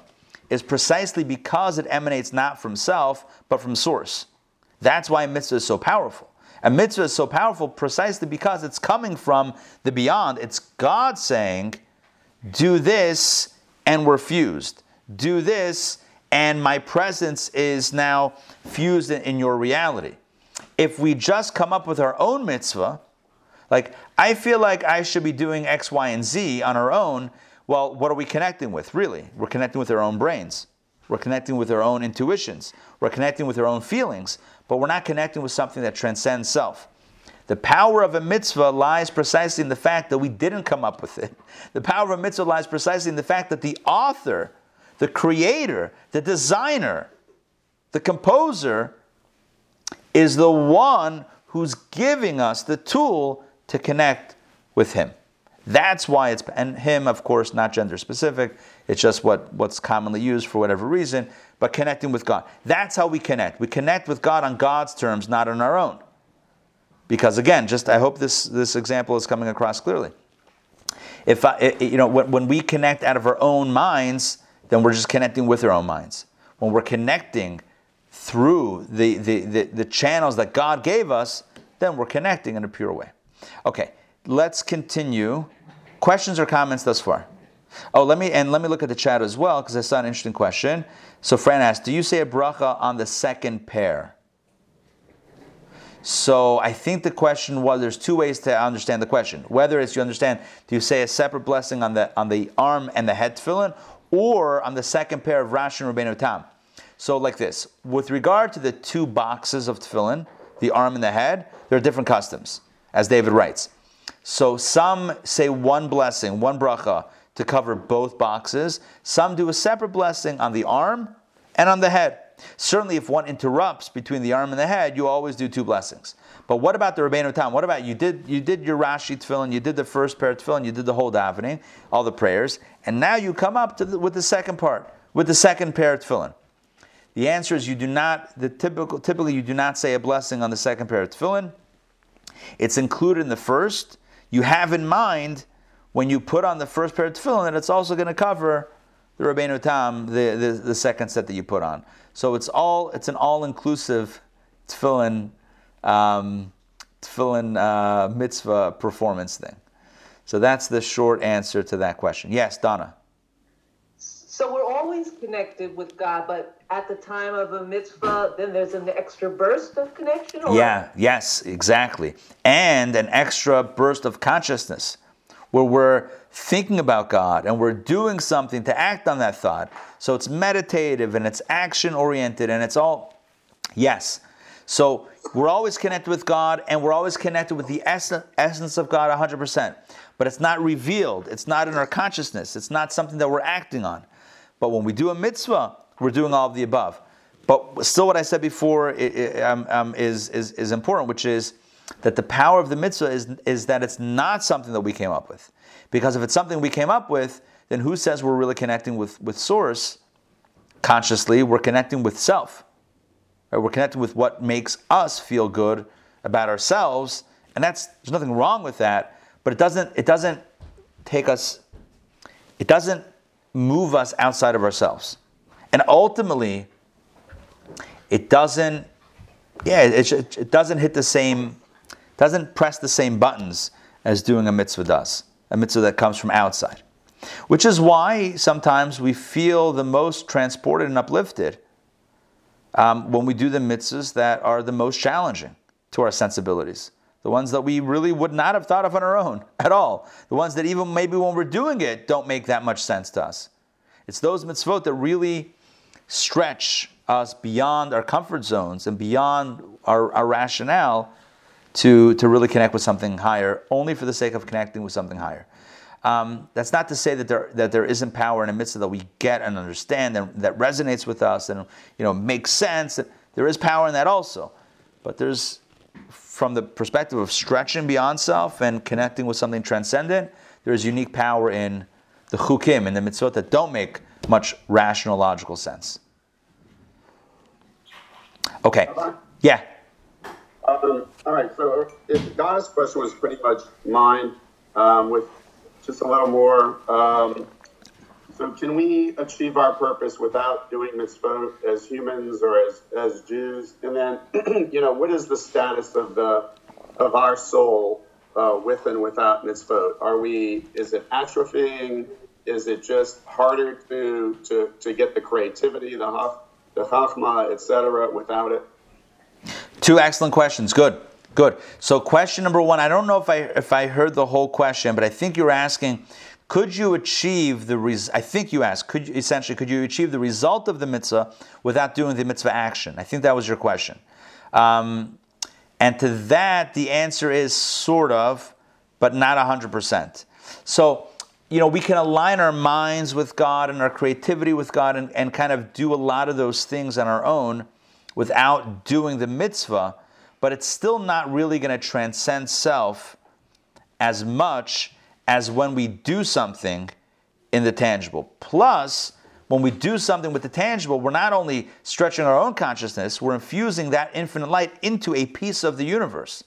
is precisely because it emanates not from self, but from source. That's why a mitzvah is so powerful. A mitzvah is so powerful precisely because it's coming from the beyond. It's God saying, Do this, and we're fused. Do this, and my presence is now fused in, your reality. If we just come up with our own mitzvah, like I feel like I should be doing X, Y, and Z on our own, well, what are we connecting with, really? We're connecting with our own brains. We're connecting with our own intuitions. We're connecting with our own feelings, but we're not connecting with something that transcends self. The power of a mitzvah lies precisely in the fact that we didn't come up with it. The power of a mitzvah lies precisely in the fact that the author the creator, the designer, the composer is the one who's giving us the tool to connect with him. That's why it's and him, of course, not gender specific. It's just what, what's commonly used for whatever reason, but connecting with God. That's how we connect. We connect with God on God's terms, not on our own. Because again, just I hope this, this example is coming across clearly. If I, you know, when, when we connect out of our own minds, then we're just connecting with our own minds. When we're connecting through the, the, the, the channels that God gave us, then we're connecting in a pure way. Okay, let's continue. Questions or comments thus far? Oh, let me and let me look at the chat as well because I saw an interesting question. So Fran asked, "Do you say a bracha on the second pair?" So I think the question was there's two ways to understand the question. Whether it's you understand, do you say a separate blessing on the on the arm and the head tefillin, or on the second pair of Rashi and Rabbeinu Tam. So like this, with regard to the two boxes of tefillin, the arm and the head, there are different customs, as David writes. So some say one blessing, one bracha, to cover both boxes. Some do a separate blessing on the arm and on the head. Certainly, if one interrupts between the arm and the head, you always do two blessings. But what about the Rabbeinu Tam? What about you did you did your Rashi tefillin, you did the first pair of tefillin, you did the whole davening, all the prayers, and now you come up the, with the second part, with the second pair tefillin. The answer is you do not. The typical typically you do not say a blessing on the second pair of tefillin. It's included in the first. You have in mind when you put on the first pair of tefillin that it's also going to cover the Rabbeinu Tam, the, the, the second set that you put on. So it's all it's an all inclusive tefillin um, tefillin uh, mitzvah performance thing. So that's the short answer to that question. Yes, Donna. So we're always connected with God, but at the time of a mitzvah, then there's an extra burst of connection? Or? Yeah, yes, exactly. And an extra burst of consciousness where we're thinking about God and we're doing something to act on that thought. So it's meditative and it's action oriented and it's all, yes. So we're always connected with God and we're always connected with the essence of God 100%. But it's not revealed, it's not in our consciousness, it's not something that we're acting on. But when we do a mitzvah, we're doing all of the above. But still, what I said before um, um, is, is, is important, which is that the power of the mitzvah is, is that it's not something that we came up with. Because if it's something we came up with, then who says we're really connecting with, with source consciously? We're connecting with self. Right? We're connecting with what makes us feel good about ourselves. And that's there's nothing wrong with that, but it doesn't it doesn't take us it doesn't move us outside of ourselves. And ultimately, it doesn't, yeah, it, it doesn't hit the same, doesn't press the same buttons as doing a mitzvah does, a mitzvah that comes from outside. Which is why sometimes we feel the most transported and uplifted um, when we do the mitzvahs that are the most challenging to our sensibilities. The ones that we really would not have thought of on our own at all. The ones that even maybe when we're doing it don't make that much sense to us. It's those mitzvot that really stretch us beyond our comfort zones and beyond our, our rationale to, to really connect with something higher, only for the sake of connecting with something higher. Um, that's not to say that there that there isn't power in the mitzvot that we get and understand and that resonates with us and you know makes sense. There is power in that also, but there's from the perspective of stretching beyond self and connecting with something transcendent. There is unique power in the chukim and the mitzvot that don't make much rational, logical sense. Okay. Yeah. Um, all right. So if Donna's question was pretty much mine, um, with just a little more. Um, so can we achieve our purpose without doing mitzvot as humans or as, as Jews? And then, you know, what is the status of the of our soul uh, with and without mitzvot? Are we? Is it atrophying? Is it just harder to to, to get the creativity, the haf, the chachma, etc., without it? Two excellent questions. Good, good. So, question number one. I don't know if I if I heard the whole question, but I think you're asking. Could you achieve the res- I think you asked, could you, essentially, could you achieve the result of the mitzvah without doing the mitzvah action? I think that was your question. Um, and to that, the answer is sort of, but not 100%. So, you know, we can align our minds with God and our creativity with God and, and kind of do a lot of those things on our own without doing the mitzvah, but it's still not really going to transcend self as much as when we do something in the tangible. Plus, when we do something with the tangible, we're not only stretching our own consciousness, we're infusing that infinite light into a piece of the universe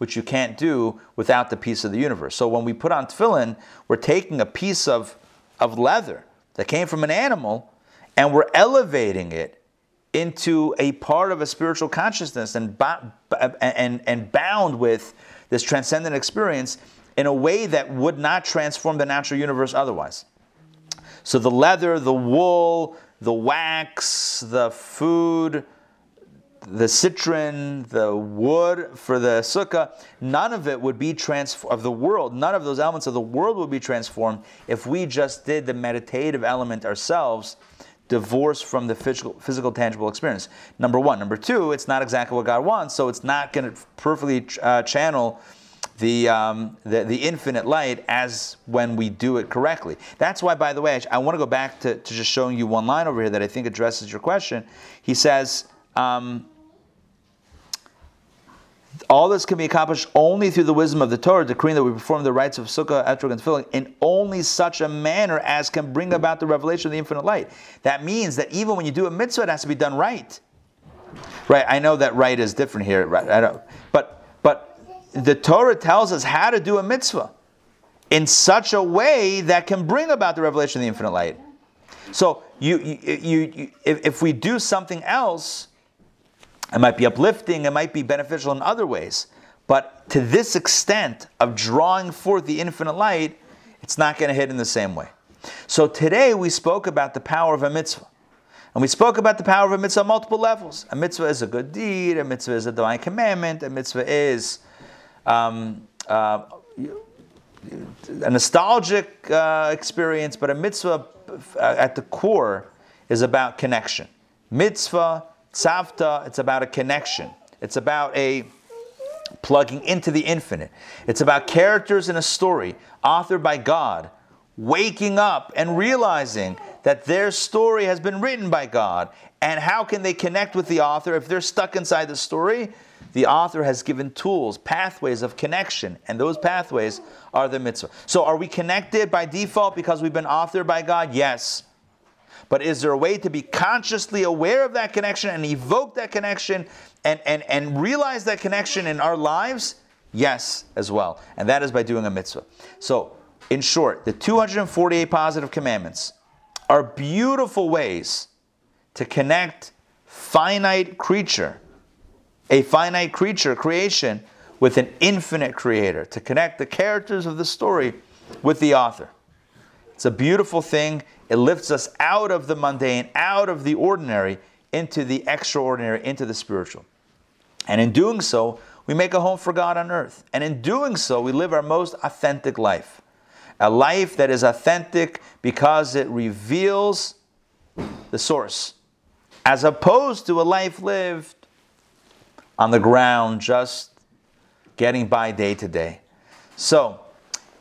which you can't do without the piece of the universe. So when we put on tefillin, we're taking a piece of, of leather that came from an animal and we're elevating it into a part of a spiritual consciousness and, and, and bound with this transcendent experience in a way that would not transform the natural universe otherwise. So the leather, the wool, the wax, the food, the citron, the wood for the sukkah, none of it would be transformed, of the world, none of those elements of the world would be transformed if we just did the meditative element ourselves, divorced from the physical, physical tangible experience. Number one. Number two, it's not exactly what God wants, so it's not going to perfectly uh, channel the, um, the, the infinite light as when we do it correctly. That's why, by the way, I, I want to go back to, to just showing you one line over here that I think addresses your question. He says, um, all this can be accomplished only through the wisdom of the Torah, decreeing that we perform the rites of Sukkah, Etrog, and Tefillin in only such a manner as can bring about the revelation of the infinite light. That means that even when you do a mitzvah, it has to be done right. Right? I know that right is different here, right? I don't, but but the Torah tells us how to do a mitzvah in such a way that can bring about the revelation of the infinite light. So you, you, you, you if, if we do something else it might be uplifting, it might be beneficial in other ways. But to this extent of drawing forth the infinite light, it's not going to hit in the same way. So today we spoke about the power of a mitzvah. And we spoke about the power of a mitzvah on multiple levels. A mitzvah is a good deed, a mitzvah is a divine commandment, a mitzvah is um, uh, a nostalgic uh, experience, but a mitzvah uh, at the core is about connection. Mitzvah Tzavta, it's about a connection. It's about a plugging into the infinite. It's about characters in a story authored by God waking up and realizing that their story has been written by God. And how can they connect with the author if they're stuck inside the story? The author has given tools, pathways of connection, and those pathways are the mitzvah. So, are we connected by default because we've been authored by God? Yes. But is there a way to be consciously aware of that connection and evoke that connection and, and, and realize that connection in our lives? Yes, as well. And that is by doing a mitzvah. So, in short, the 248 positive commandments are beautiful ways to connect finite creature, a finite creature, creation, with an infinite creator, to connect the characters of the story with the author. It's a beautiful thing. It lifts us out of the mundane, out of the ordinary, into the extraordinary, into the spiritual. And in doing so, we make a home for God on earth. And in doing so, we live our most authentic life. A life that is authentic because it reveals the source, as opposed to a life lived on the ground, just getting by day to day. So,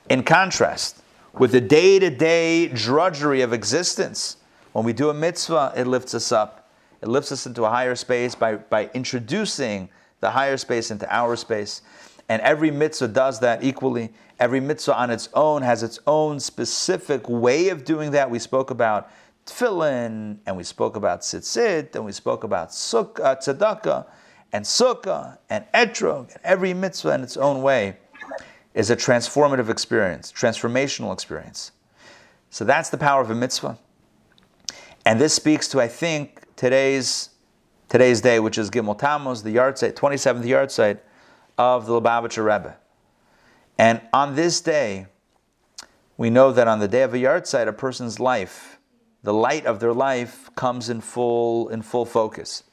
in contrast, with the day to day drudgery of existence. When we do a mitzvah, it lifts us up. It lifts us into a higher space by, by introducing the higher space into our space. And every mitzvah does that equally. Every mitzvah on its own has its own specific way of doing that. We spoke about tefillin, and we spoke about tzitzit, and we spoke about sukkah, tzedakah, and sukkah, and etrog, and every mitzvah in its own way is a transformative experience, transformational experience. So that's the power of a mitzvah. And this speaks to, I think, today's today's day, which is Gimel Tammuz, the yahrzeit, 27th yahrzeit of the Lubavitcher Rebbe. And on this day, we know that on the day of a yahrzeit, a person's life, the light of their life comes in full in full focus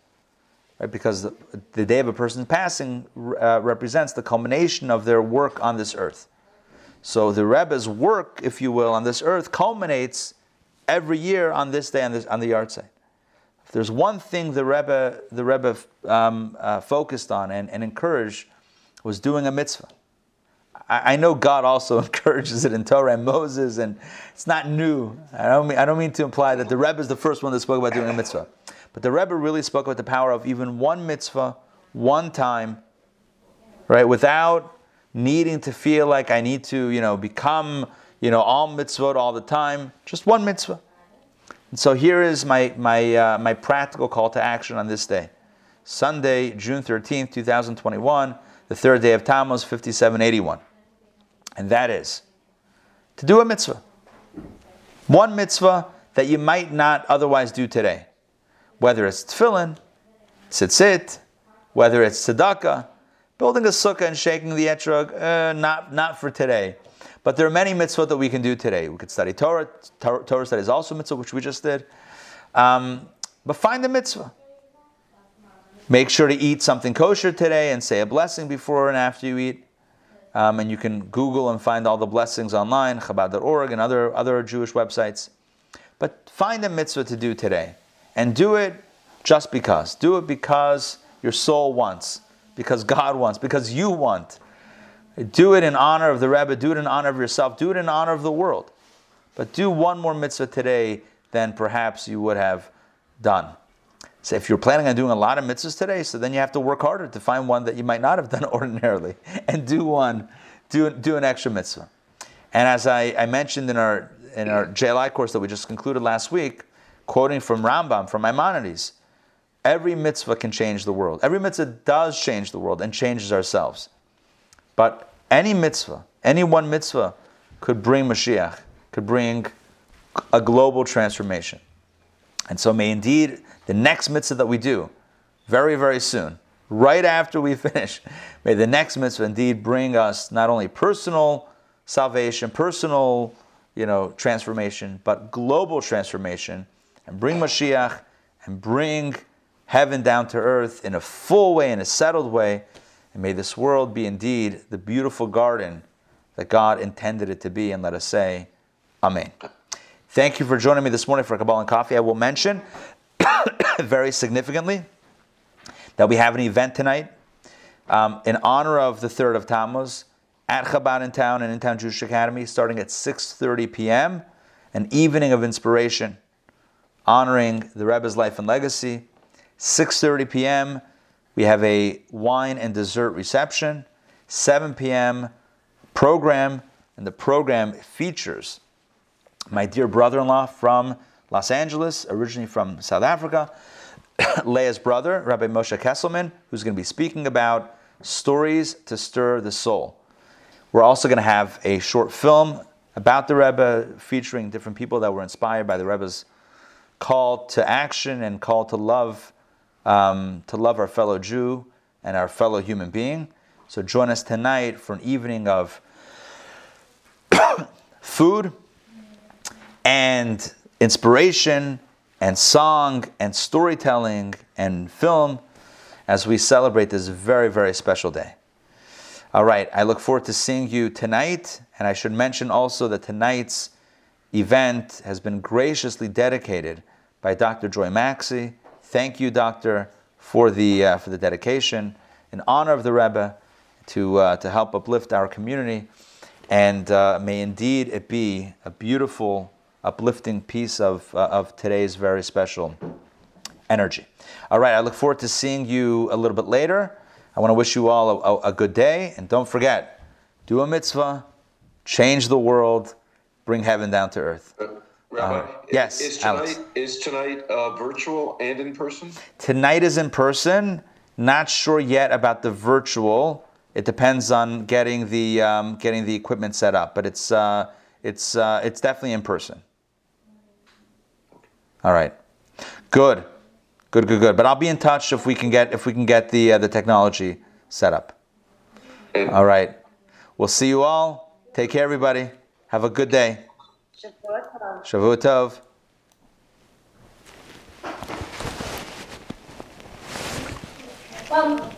right? Because the, the, day of a person's passing uh, represents the culmination of their work on this earth. So the Rebbe's work, if you will, on this earth culminates every year on this day on, this, on the yahrzeit. If there's one thing the Rebbe, the Rebbe um, uh, focused on and, and encouraged was doing a mitzvah. I, I know God also encourages it in Torah and Moses, and it's not new. I don't mean, I don't mean to imply that the Rebbe is the first one that spoke about doing a mitzvah. But the Rebbe really spoke about the power of even one mitzvah, one time, right, without needing to feel like I need to, you know, become, you know, all mitzvot all the time. Just one mitzvah. And so here is my my uh, my practical call to action on this day, Sunday, June thirteenth, two thousand twenty-one, the third day of Tammuz, fifty-seven eighty-one, and that is to do a mitzvah, one mitzvah that you might not otherwise do today whether it's tefillin, tzitzit, whether it's tzedakah, building a sukkah and shaking the etrog, uh, not, not for today. But there are many mitzvot that we can do today. We could study Torah. Torah, Torah study is also mitzvah, which we just did. Um, but find the mitzvah. Make sure to eat something kosher today and say a blessing before and after you eat. Um, and you can Google and find all the blessings online, Chabad.org and other, other Jewish websites. But find a mitzvah to do today. And do it just because. Do it because your soul wants, because God wants, because you want. Do it in honor of the Rebbe, do it in honor of yourself, do it in honor of the world. But do one more mitzvah today than perhaps you would have done. So if you're planning on doing a lot of mitzvahs today, so then you have to work harder to find one that you might not have done ordinarily and do one, do, do an extra mitzvah. And as I, I mentioned in our in our JLI course that we just concluded last week, quoting from Rambam, from Maimonides, every mitzvah can change the world. Every mitzvah does change the world and changes ourselves. But any mitzvah, any one mitzvah, could bring Mashiach, could bring a global transformation. And so may indeed the next mitzvah that we do, very, very soon, right after we finish, may the next mitzvah indeed bring us not only personal salvation, personal you know, transformation, but global transformation, and bring Mashiach and bring heaven down to earth in a full way, in a settled way, and may this world be indeed the beautiful garden that God intended it to be. And let us say, Amen. Thank you for joining me this morning for Kabbalah and Coffee. I will mention very significantly that we have an event tonight um, in honor of the third of Tammuz at Chabad Intown and Intown Jewish Academy, starting at 6:30 p.m. An evening of inspiration, honoring the Rebbe's life and legacy. 6:30 p.m. We have a wine and dessert reception. 7 p.m. program, and the program features my dear brother-in-law from Los Angeles, originally from South Africa, Leah's brother, Rabbi Moshe Kesselman, who's going to be speaking about stories to stir the soul. We're also going to have a short film about the Rebbe featuring different people that were inspired by the Rebbe's call to action and call to love, um, to love our fellow Jew and our fellow human being. So join us tonight for an evening of food and inspiration and song and storytelling and film as we celebrate this very, very special day. All right, I look forward to seeing you tonight. And I should mention also that tonight's event has been graciously dedicated by Dr. Joy Maxey. Thank you, Doctor, for the, uh, for the dedication in honor of the Rebbe to, uh, to help uplift our community. And uh, may indeed it be a beautiful, uplifting piece of, uh, of today's very special energy. All right, I look forward to seeing you a little bit later. I want to wish you all a, a, a good day, and don't forget, do a mitzvah, change the world, bring heaven down to earth. Rabbi, Uh, yes, is Alex. tonight is tonight uh, virtual and in person? Tonight is in person. Not sure yet about the virtual. It depends on getting the um, getting the equipment set up, but it's uh, it's uh, it's definitely in person. All right, good, good, good, good. But I'll be in touch if we can get if we can get the uh, the technology set up. All right, we'll see you all. Take care, everybody. Have a good day. Shavua tov. Um,